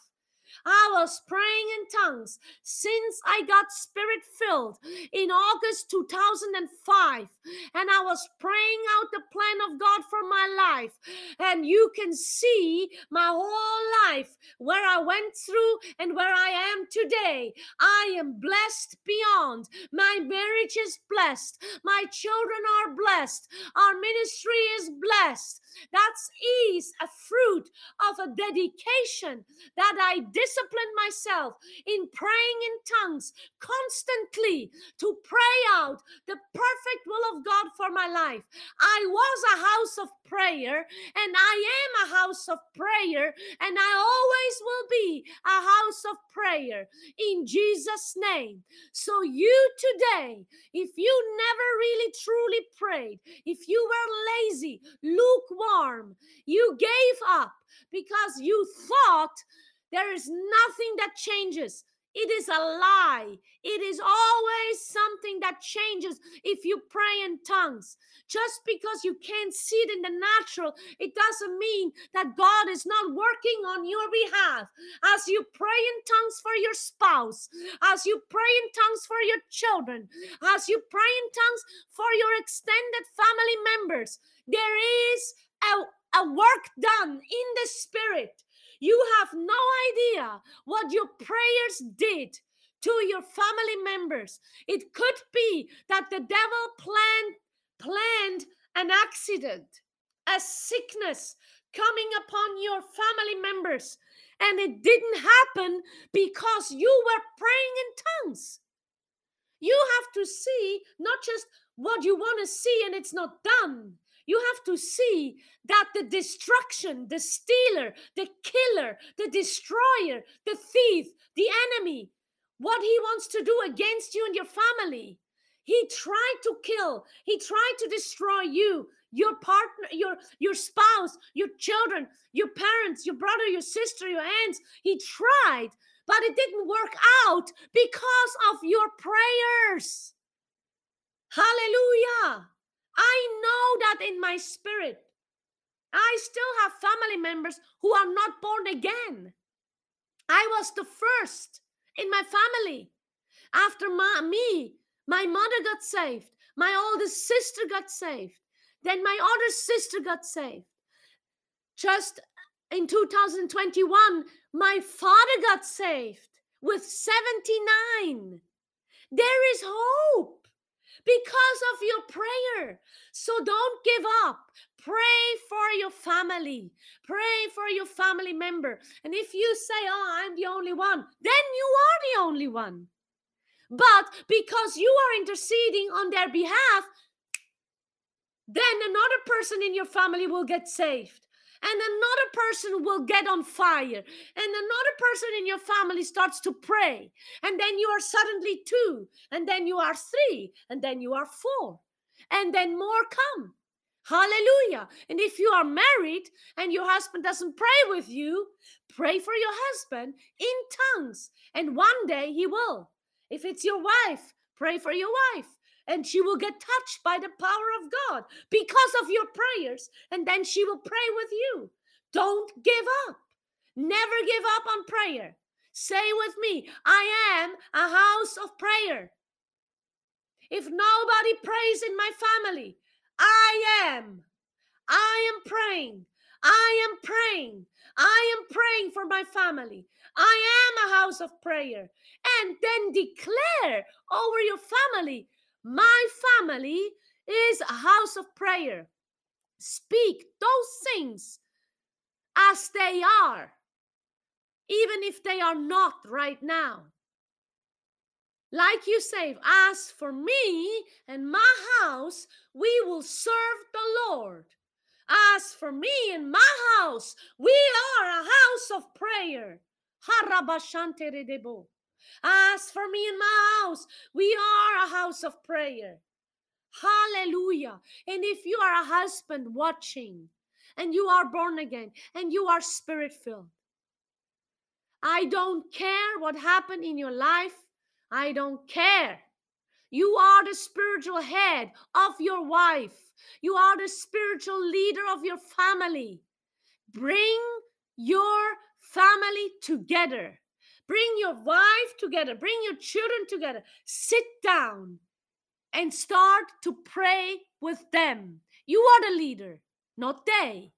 I was praying in tongues since I got spirit filled in August 2005. And I was praying out the plan of God for my life. And you can see my whole life where I went through and where I am today. I am blessed beyond. My marriage is blessed. My children are blessed. Our ministry is blessed. That's is a fruit of a dedication that I discipline myself in praying in tongues constantly to pray out the perfect will of God for my life. I was a house of prayer and I am a house of prayer and I always will be a house of prayer in Jesus' name. So, you today, if you never really truly prayed, if you were lazy, lukewarm, you gave up because you thought there is nothing that changes. It is a lie. It is always something that changes if you pray in tongues. Just because you can't see it in the natural, it doesn't mean that God is not working on your behalf. As you pray in tongues for your spouse, as you pray in tongues for your children, as you pray in tongues for your extended family members, there is a, a work done in the spirit. You have no idea what your prayers did to your family members. It could be that the devil planned planned an accident, a sickness coming upon your family members, and it didn't happen because you were praying in tongues. You have to see not just what you want to see and it's not done. You have to see that the destruction, the stealer, the killer, the destroyer, the thief, the enemy, what he wants to do against you and your family, he tried to kill, he tried to destroy you, your partner, your your spouse, your children, your parents, your brother, your sister, your aunts. He tried, but it didn't work out because of your prayers. Hallelujah. I know that in my spirit. I still have family members who are not born again. I was the first in my family. After my, me, my mother got saved. My oldest sister got saved. Then my other sister got saved. Just in 2021, my father got saved with 79. There is hope because of your prayer. So don't give up. Pray for your family. Pray for your family member. And if you say, Oh, I'm the only one, then you are the only one. But because you are interceding on their behalf, then another person in your family will get saved and another person will get on fire. And another person in your family starts to pray. And then you are suddenly two. And then you are three. And then you are four. And then more come. Hallelujah. And if you are married and your husband doesn't pray with you pray for your husband in tongues. And one day he will. If it's your wife pray for your wife and she will get touched by the power of God because of your prayers, and then she will pray with you. Don't give up. Never give up on prayer. Say with me, I am a house of prayer. If nobody prays in my family, I am. I am praying. I am praying. I am praying for my family. I am a house of prayer. And then declare over your family my family is a house of prayer. Speak those things as they are, even if they are not right now. Like you say, as for me and my house, we will serve the Lord. As for me and my house, we are a house of prayer. As for me and my house, we are a house of prayer. Hallelujah. And if you are a husband watching and you are born again and you are spirit filled, I don't care what happened in your life. I don't care. You are the spiritual head of your wife. You are the spiritual leader of your family. Bring your family together. Bring your wife together. Bring your children together. Sit down and start to pray with them. You are the leader, not they.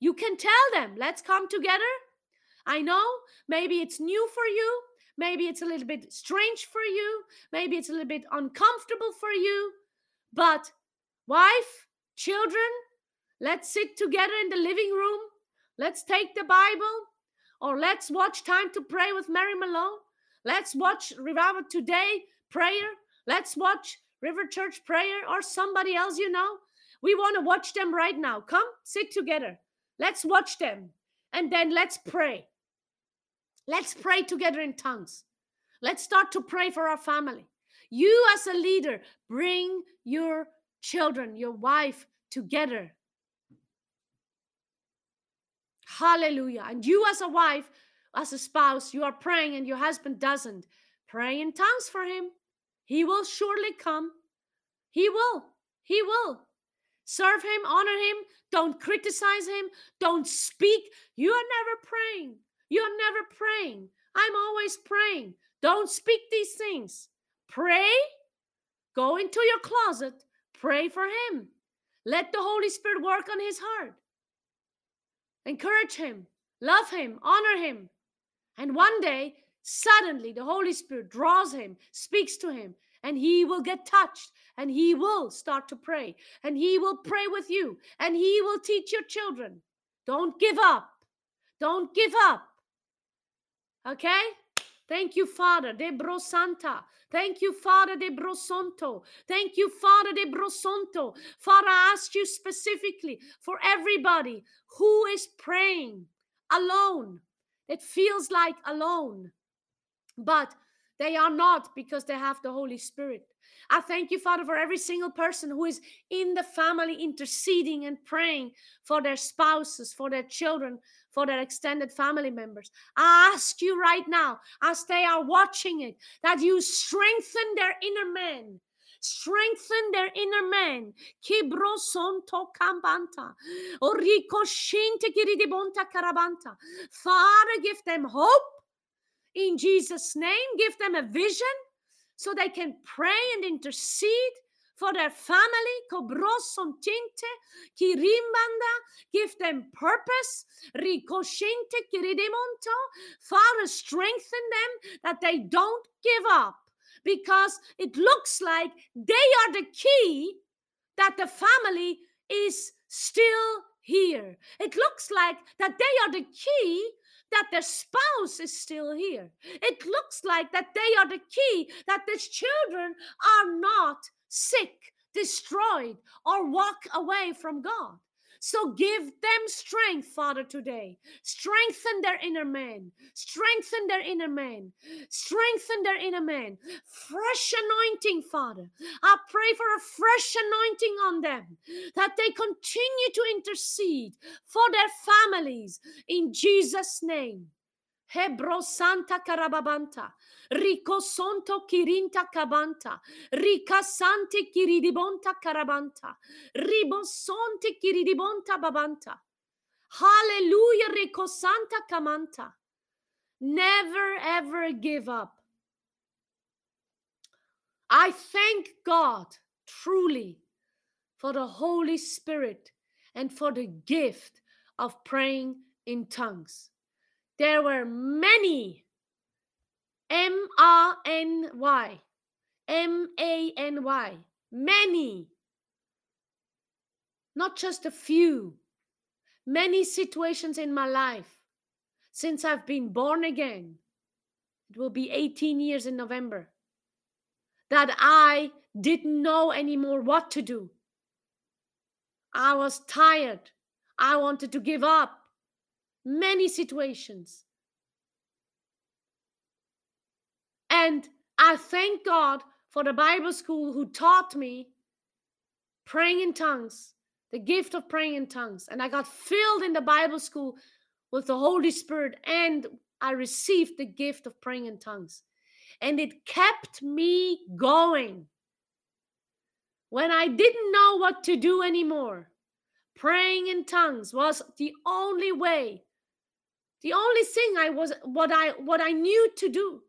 You can tell them, let's come together. I know maybe it's new for you. Maybe it's a little bit strange for you. Maybe it's a little bit uncomfortable for you. But, wife, children, let's sit together in the living room. Let's take the Bible. Or let's watch Time to Pray with Mary Malone. Let's watch Revival Today prayer. Let's watch River Church prayer or somebody else you know. We want to watch them right now. Come, sit together. Let's watch them. And then let's pray. Let's pray together in tongues. Let's start to pray for our family. You, as a leader, bring your children, your wife together. Hallelujah. And you, as a wife, as a spouse, you are praying and your husband doesn't. Pray in tongues for him. He will surely come. He will. He will. Serve him, honor him. Don't criticize him. Don't speak. You are never praying. You're never praying. I'm always praying. Don't speak these things. Pray. Go into your closet. Pray for him. Let the Holy Spirit work on his heart. Encourage him. Love him. Honor him. And one day, suddenly, the Holy Spirit draws him, speaks to him, and he will get touched and he will start to pray and he will pray with you and he will teach your children. Don't give up. Don't give up. Okay? Thank you, Father de Brosanta. Thank you, Father de Brosonto. Thank you, Father de Brosonto. Father, I ask you specifically for everybody who is praying alone. It feels like alone, but they are not because they have the Holy Spirit. I thank you, Father, for every single person who is in the family interceding and praying for their spouses, for their children, for their extended family members. I ask you right now, as they are watching it, that you strengthen their inner man. Strengthen their inner man. Kibro kambanta. Orico shinte karabanta. Father, give them hope in Jesus' name. Give them a vision so they can pray and intercede for their family, tinte, kirimbanda, give them purpose, ricoshente, kiridemonto, Father, strengthen them that they don't give up because it looks like they are the key that the family is still here. It looks like that they are the key that their spouse is still here. It looks like that they are the key that these children are not sick, destroyed, or walk away from God. So give them strength, Father, today. Strengthen their inner man. Strengthen their inner man. Strengthen their inner man. Fresh anointing, Father. I pray for a fresh anointing on them that they continue to intercede for their families in Jesus' name. Hebro Santa Carababanta, Rico Sonto Kirinta Cabanta, Rica Sante Kiridibonta Carabanta, Ribosonte Kiridibonta Babanta. Hallelujah, Rico Santa Camanta. Never ever give up. I thank God truly for the Holy Spirit and for the gift of praying in tongues there were many. M R N Y, M A N Y, many, not just a few, many situations in my life. Since I've been born again. It will be 18 years in November. That I didn't know anymore what to do. I was tired. I wanted to give up many situations. And I thank God for the Bible school who taught me praying in tongues, the gift of praying in tongues. And I got filled in the Bible school with the Holy Spirit and I received the gift of praying in tongues. And it kept me going. When I didn't know what to do anymore, praying in tongues was the only way the only thing i was what i what i knew to do.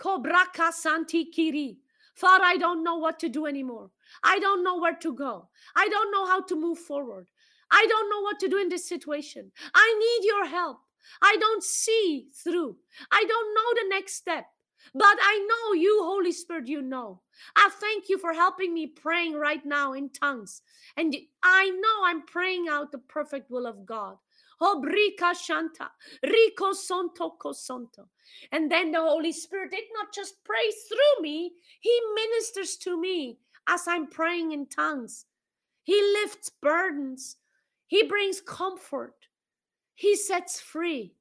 Kobraka santi kiri. Father i don't know what to do anymore. I don't know where to go. I don't know how to move forward. I don't know what to do in this situation. I need your help. I don't see through. I don't know the next step. But I know you, Holy Spirit, you know. I thank you for helping me praying right now in tongues. And I know I'm praying out the perfect will of God. Obrika Shanta, Rico Santo Cosonto. And then the Holy Spirit did not just pray through me, He ministers to me as I'm praying in tongues. He lifts burdens, He brings comfort, He sets free.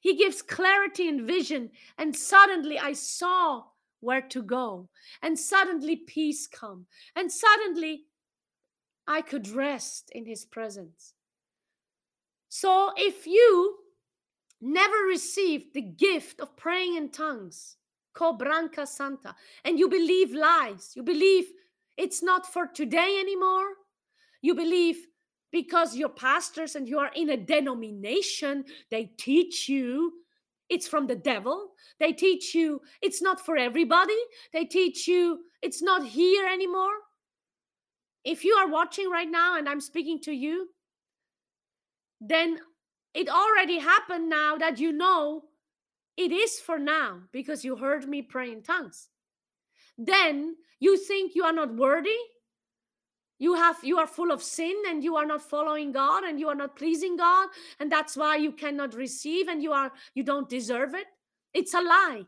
He gives clarity and vision. And suddenly I saw where to go. And suddenly peace come. And suddenly I could rest in his presence. So if you never received the gift of praying in tongues, Cobranca Santa, and you believe lies, you believe it's not for today anymore, you believe because you're pastors and you are in a denomination, they teach you it's from the devil. They teach you it's not for everybody. They teach you it's not here anymore. If you are watching right now and I'm speaking to you, then it already happened now that you know it is for now because you heard me pray in tongues. Then you think you are not worthy? You have you are full of sin and you are not following god and you are not pleasing god and that's why you cannot receive and you are you don't deserve it? It's a lie.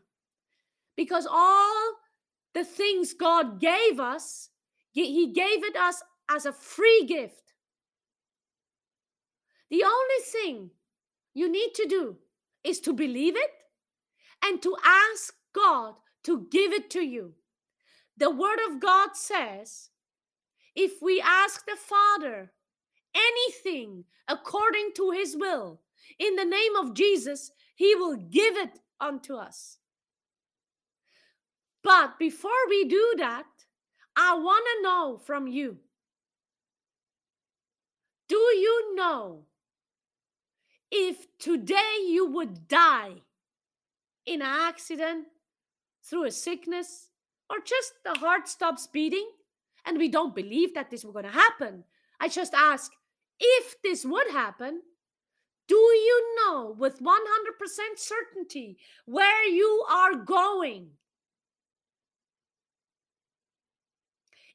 Because all the things god gave us he gave it us as a free gift the only thing you need to do is to believe it and to ask god to give it to you the word of god says if we ask the Father anything according to his will in the name of Jesus, he will give it unto us. But before we do that, I want to know from you do you know if today you would die in an accident, through a sickness, or just the heart stops beating? and we don't believe that this is going to happen. I just ask if this would happen, do you know with 100% certainty where you are going?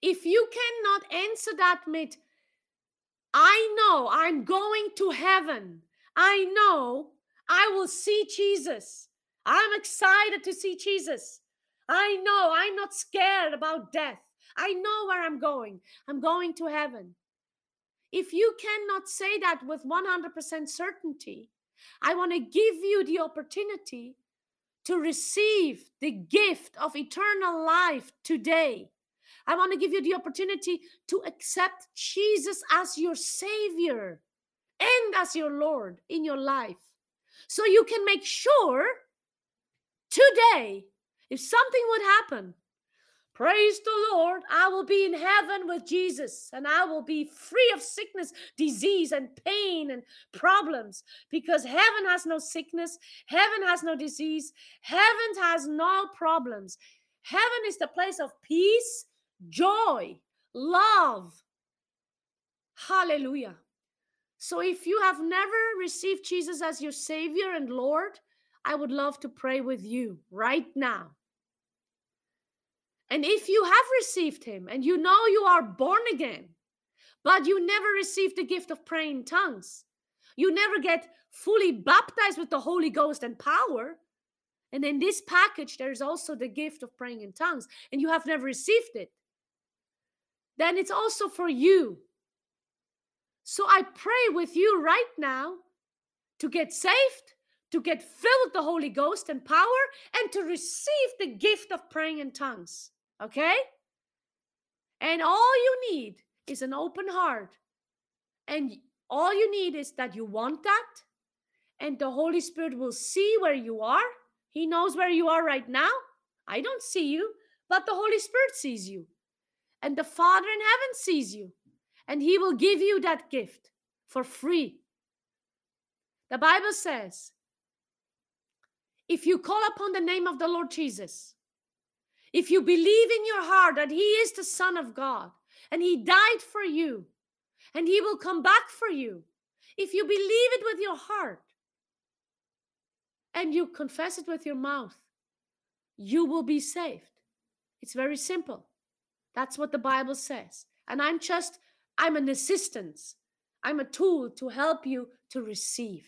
If you cannot answer that with, I know I'm going to heaven. I know I will see Jesus. I'm excited to see Jesus. I know I'm not scared about death. I know where I'm going. I'm going to heaven. If you cannot say that with 100% certainty, I want to give you the opportunity to receive the gift of eternal life today. I want to give you the opportunity to accept Jesus as your Savior and as your Lord in your life. So you can make sure today, if something would happen, Praise the Lord. I will be in heaven with Jesus and I will be free of sickness, disease, and pain and problems because heaven has no sickness, heaven has no disease, heaven has no problems. Heaven is the place of peace, joy, love. Hallelujah. So if you have never received Jesus as your Savior and Lord, I would love to pray with you right now. And if you have received him and you know you are born again, but you never received the gift of praying tongues, you never get fully baptized with the Holy Ghost and power. And in this package, there's also the gift of praying in tongues, and you have never received it. Then it's also for you. So I pray with you right now to get saved, to get filled with the Holy Ghost and power, and to receive the gift of praying in tongues. Okay? And all you need is an open heart. And all you need is that you want that. And the Holy Spirit will see where you are. He knows where you are right now. I don't see you, but the Holy Spirit sees you. And the Father in heaven sees you. And He will give you that gift for free. The Bible says, if you call upon the name of the Lord Jesus, if you believe in your heart that He is the Son of God and He died for you and He will come back for you, if you believe it with your heart and you confess it with your mouth, you will be saved. It's very simple. That's what the Bible says. And I'm just, I'm an assistance. I'm a tool to help you to receive.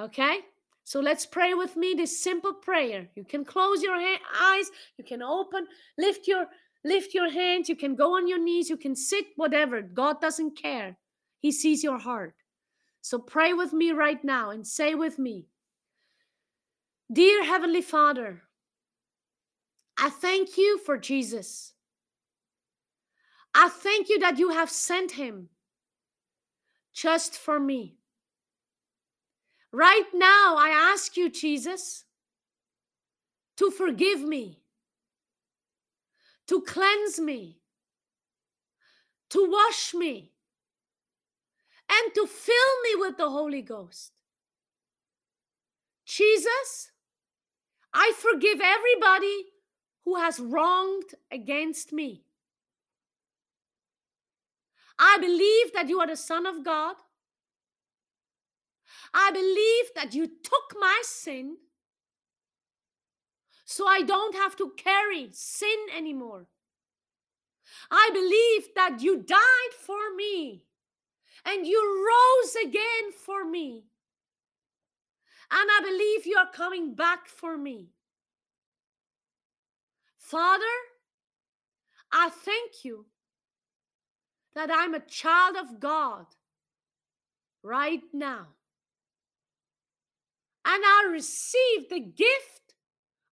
Okay? So let's pray with me this simple prayer. You can close your ha- eyes, you can open, lift your lift your hands, you can go on your knees, you can sit whatever. God doesn't care. He sees your heart. So pray with me right now and say with me, Dear heavenly Father, I thank you for Jesus. I thank you that you have sent him just for me. Right now, I ask you, Jesus, to forgive me, to cleanse me, to wash me, and to fill me with the Holy Ghost. Jesus, I forgive everybody who has wronged against me. I believe that you are the Son of God I believe that you took my sin so I don't have to carry sin anymore. I believe that you died for me and you rose again for me. And I believe you are coming back for me. Father, I thank you that I'm a child of God right now and I receive the gift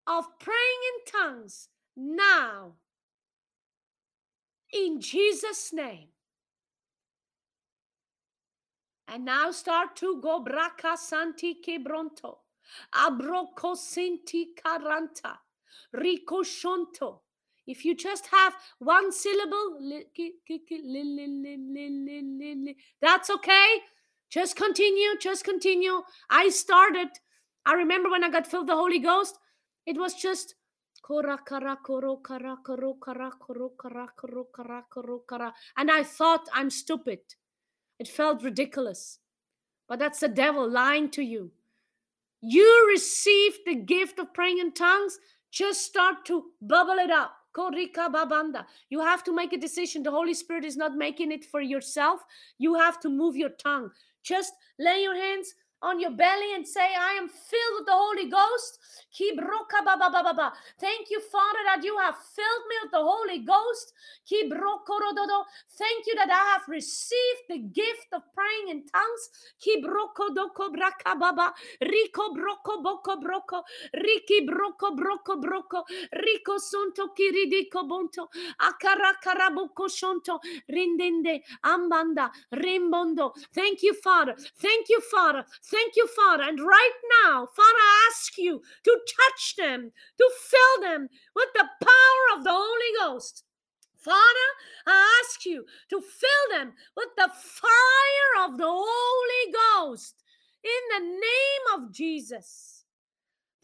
of praying in tongues now. In Jesus' name. And now start to go braca santi kebronto. Abroko sinti karanta. Rico shonto. If you just have one syllable, that's okay. Just continue, just continue. I started I remember when I got filled the Holy Ghost, it was just and I thought I'm stupid. It felt ridiculous. But that's the devil lying to you. You received the gift of praying in tongues, just start to bubble it up. You have to make a decision. The Holy Spirit is not making it for yourself. You have to move your tongue. Just lay your hands on your belly and say, I am filled with the Holy Ghost. Thank you, Father, that you have filled me with the Holy Ghost. Thank you that I have received the gift of praying in tongues. Rico broko boko broko. Riki broko broko broko. Rico sonto kiridiko bonto. Akara karaboko shonto. Rindende ambanda rimbondo. Thank you, Father. Thank you, Father. Thank you, Father. And right now, Father, I ask you to touch them, to fill them with the power of the Holy Ghost. Father, I ask you to fill them with the fire of the Holy Ghost in the name of Jesus.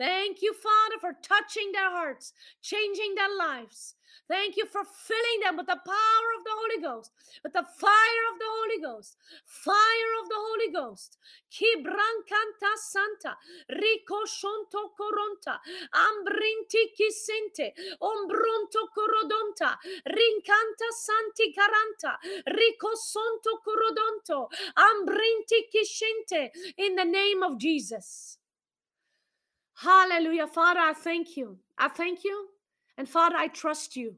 Thank you, Father, for touching their hearts, changing their lives. Thank you for filling them with the power of the Holy Ghost, with the fire of the Holy Ghost, fire of the Holy Ghost. Kibrancanta Santa, Rico Shonto Coronta, Ambrinti Kisente, Ombronto Corodonta, Rincanta Santi Caranta, Rico Sonto Corodonto, Ambrinti Kishente, in the name of Jesus. Hallelujah. Father, I thank you. I thank you and Father, I trust you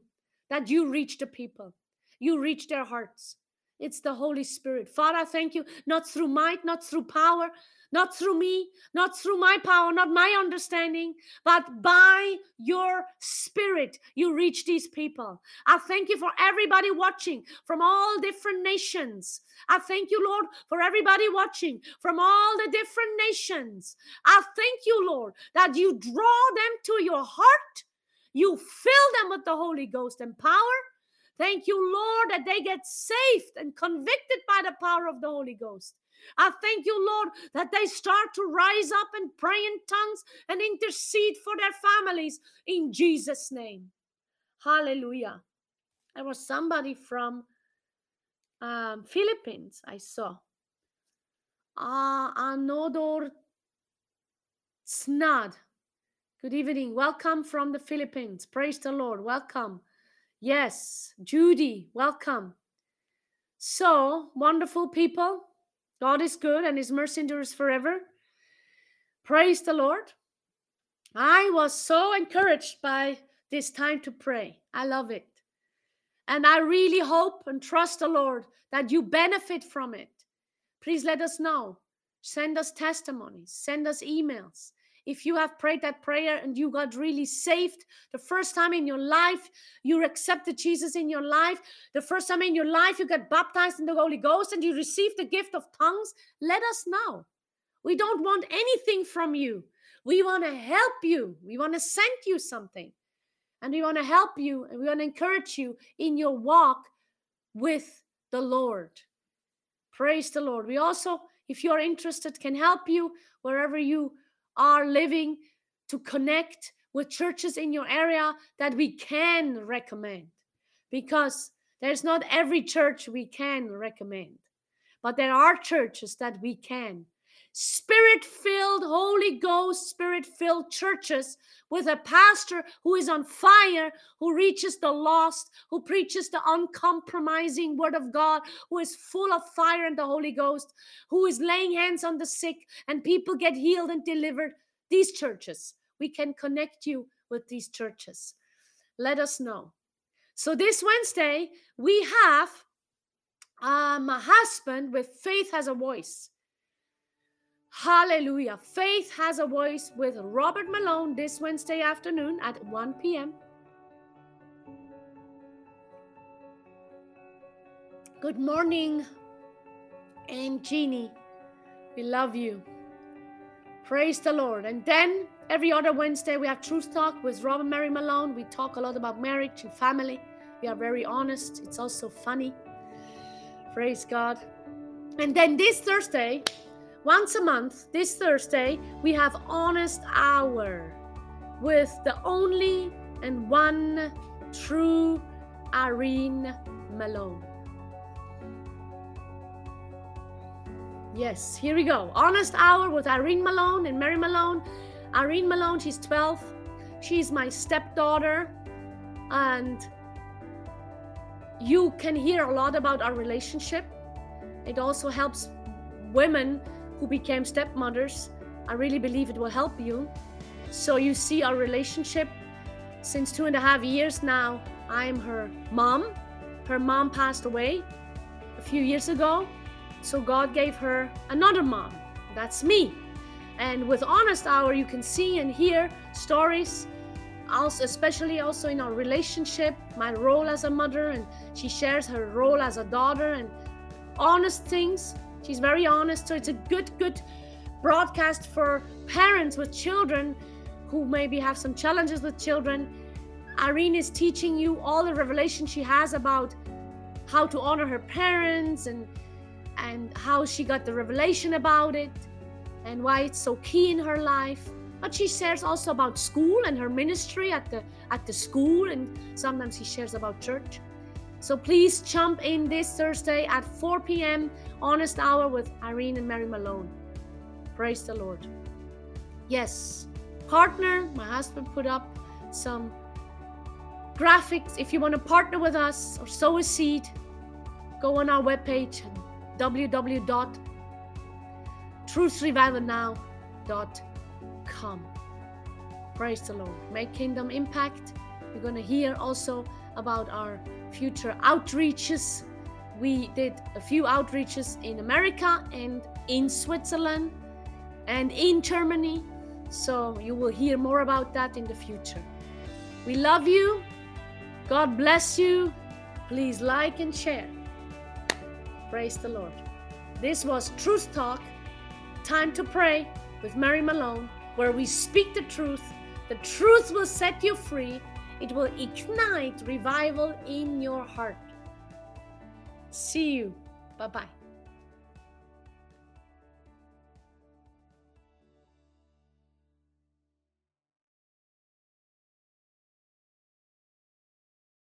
that you reach the people, you reach their hearts. It's the Holy Spirit. Father, I thank you, not through might, not through power, not through me, not through my power, not my understanding, but by your spirit, you reach these people. I thank you for everybody watching from all different nations. I thank you, Lord, for everybody watching from all the different nations. I thank you, Lord, that you draw them to your heart. You fill them with the Holy Ghost and power. Thank you, Lord, that they get saved and convicted by the power of the Holy Ghost. I thank you, Lord, that they start to rise up and pray in tongues and intercede for their families in Jesus' name. Hallelujah. There was somebody from um, Philippines I saw. Uh, Anodor Snad. Good evening. Welcome from the Philippines. Praise the Lord. Welcome. Yes, Judy, welcome. So, wonderful people. God is good and his mercy endures forever. Praise the Lord. I was so encouraged by this time to pray. I love it. And I really hope and trust the Lord that you benefit from it. Please let us know. Send us testimonies, send us emails. If you have prayed that prayer and you got really saved the first time in your life, you accepted Jesus in your life, the first time in your life you got baptized in the Holy Ghost and you received the gift of tongues, let us know. We don't want anything from you. We want to help you. We want to send you something. And we want to help you and we want to encourage you in your walk with the Lord. Praise the Lord. We also, if you're interested, can help you wherever you are living to connect with churches in your area that we can recommend. Because there's not every church we can recommend but there are churches that we can spirit filled holy ghost spirit filled churches with a pastor who is on fire who reaches the lost who preaches the uncompromising word of god who is full of fire and the holy ghost who is laying hands on the sick and people get healed and delivered. These churches we can connect you with these churches. Let us know. So this wednesday we have um, a husband with faith has a voice Hallelujah. Faith has a voice with Robert Malone this Wednesday afternoon at 1 p.m. Good morning, and Jeannie. We love you. Praise the Lord. And then every other Wednesday, we have Truth Talk with Robert Mary Malone. We talk a lot about marriage and family. We are very honest. It's also funny. Praise God. And then this Thursday, once a month, this Thursday, we have Honest Hour with the only and one true Irene Malone. Yes, here we go. Honest Hour with Irene Malone and Mary Malone. Irene Malone, she's 12. She's my stepdaughter. And you can hear a lot about our relationship. It also helps women who became stepmothers. I really believe it will help you. So you see our relationship since two and a half years now. I am her mom. Her mom passed away a few years ago. So God gave her another mom. That's me. And with Honest Hour, you can see and hear stories, also especially also in our relationship, my role as a mother, and she shares her role as a daughter and honest things She's very honest. So it's a good, good broadcast for parents with children who maybe have some challenges with children. Irene is teaching you all the revelation she has about how to honor her parents and and how she got the revelation about it and why it's so key in her life. But she shares also about school and her ministry at the at the school and sometimes she shares about church. So please jump in this Thursday at 4 p.m. Honest Hour with Irene and Mary Malone. Praise the Lord. Yes, partner, my husband put up some graphics. If you want to partner with us or sow a seed, go on our webpage www.truthrevivalnow.com. Praise the Lord. Make kingdom impact. You're going to hear also about our future outreaches. We did a few outreaches in America and in Switzerland. and in Germany. So you will hear more about that in the future. We love you. God bless you. Please like and share. Praise the Lord. This was Truth Talk, Time to Pray with Mary Malone, where we speak the truth. The truth will set you free, it will ignite revival in your heart. See you. Bye bye.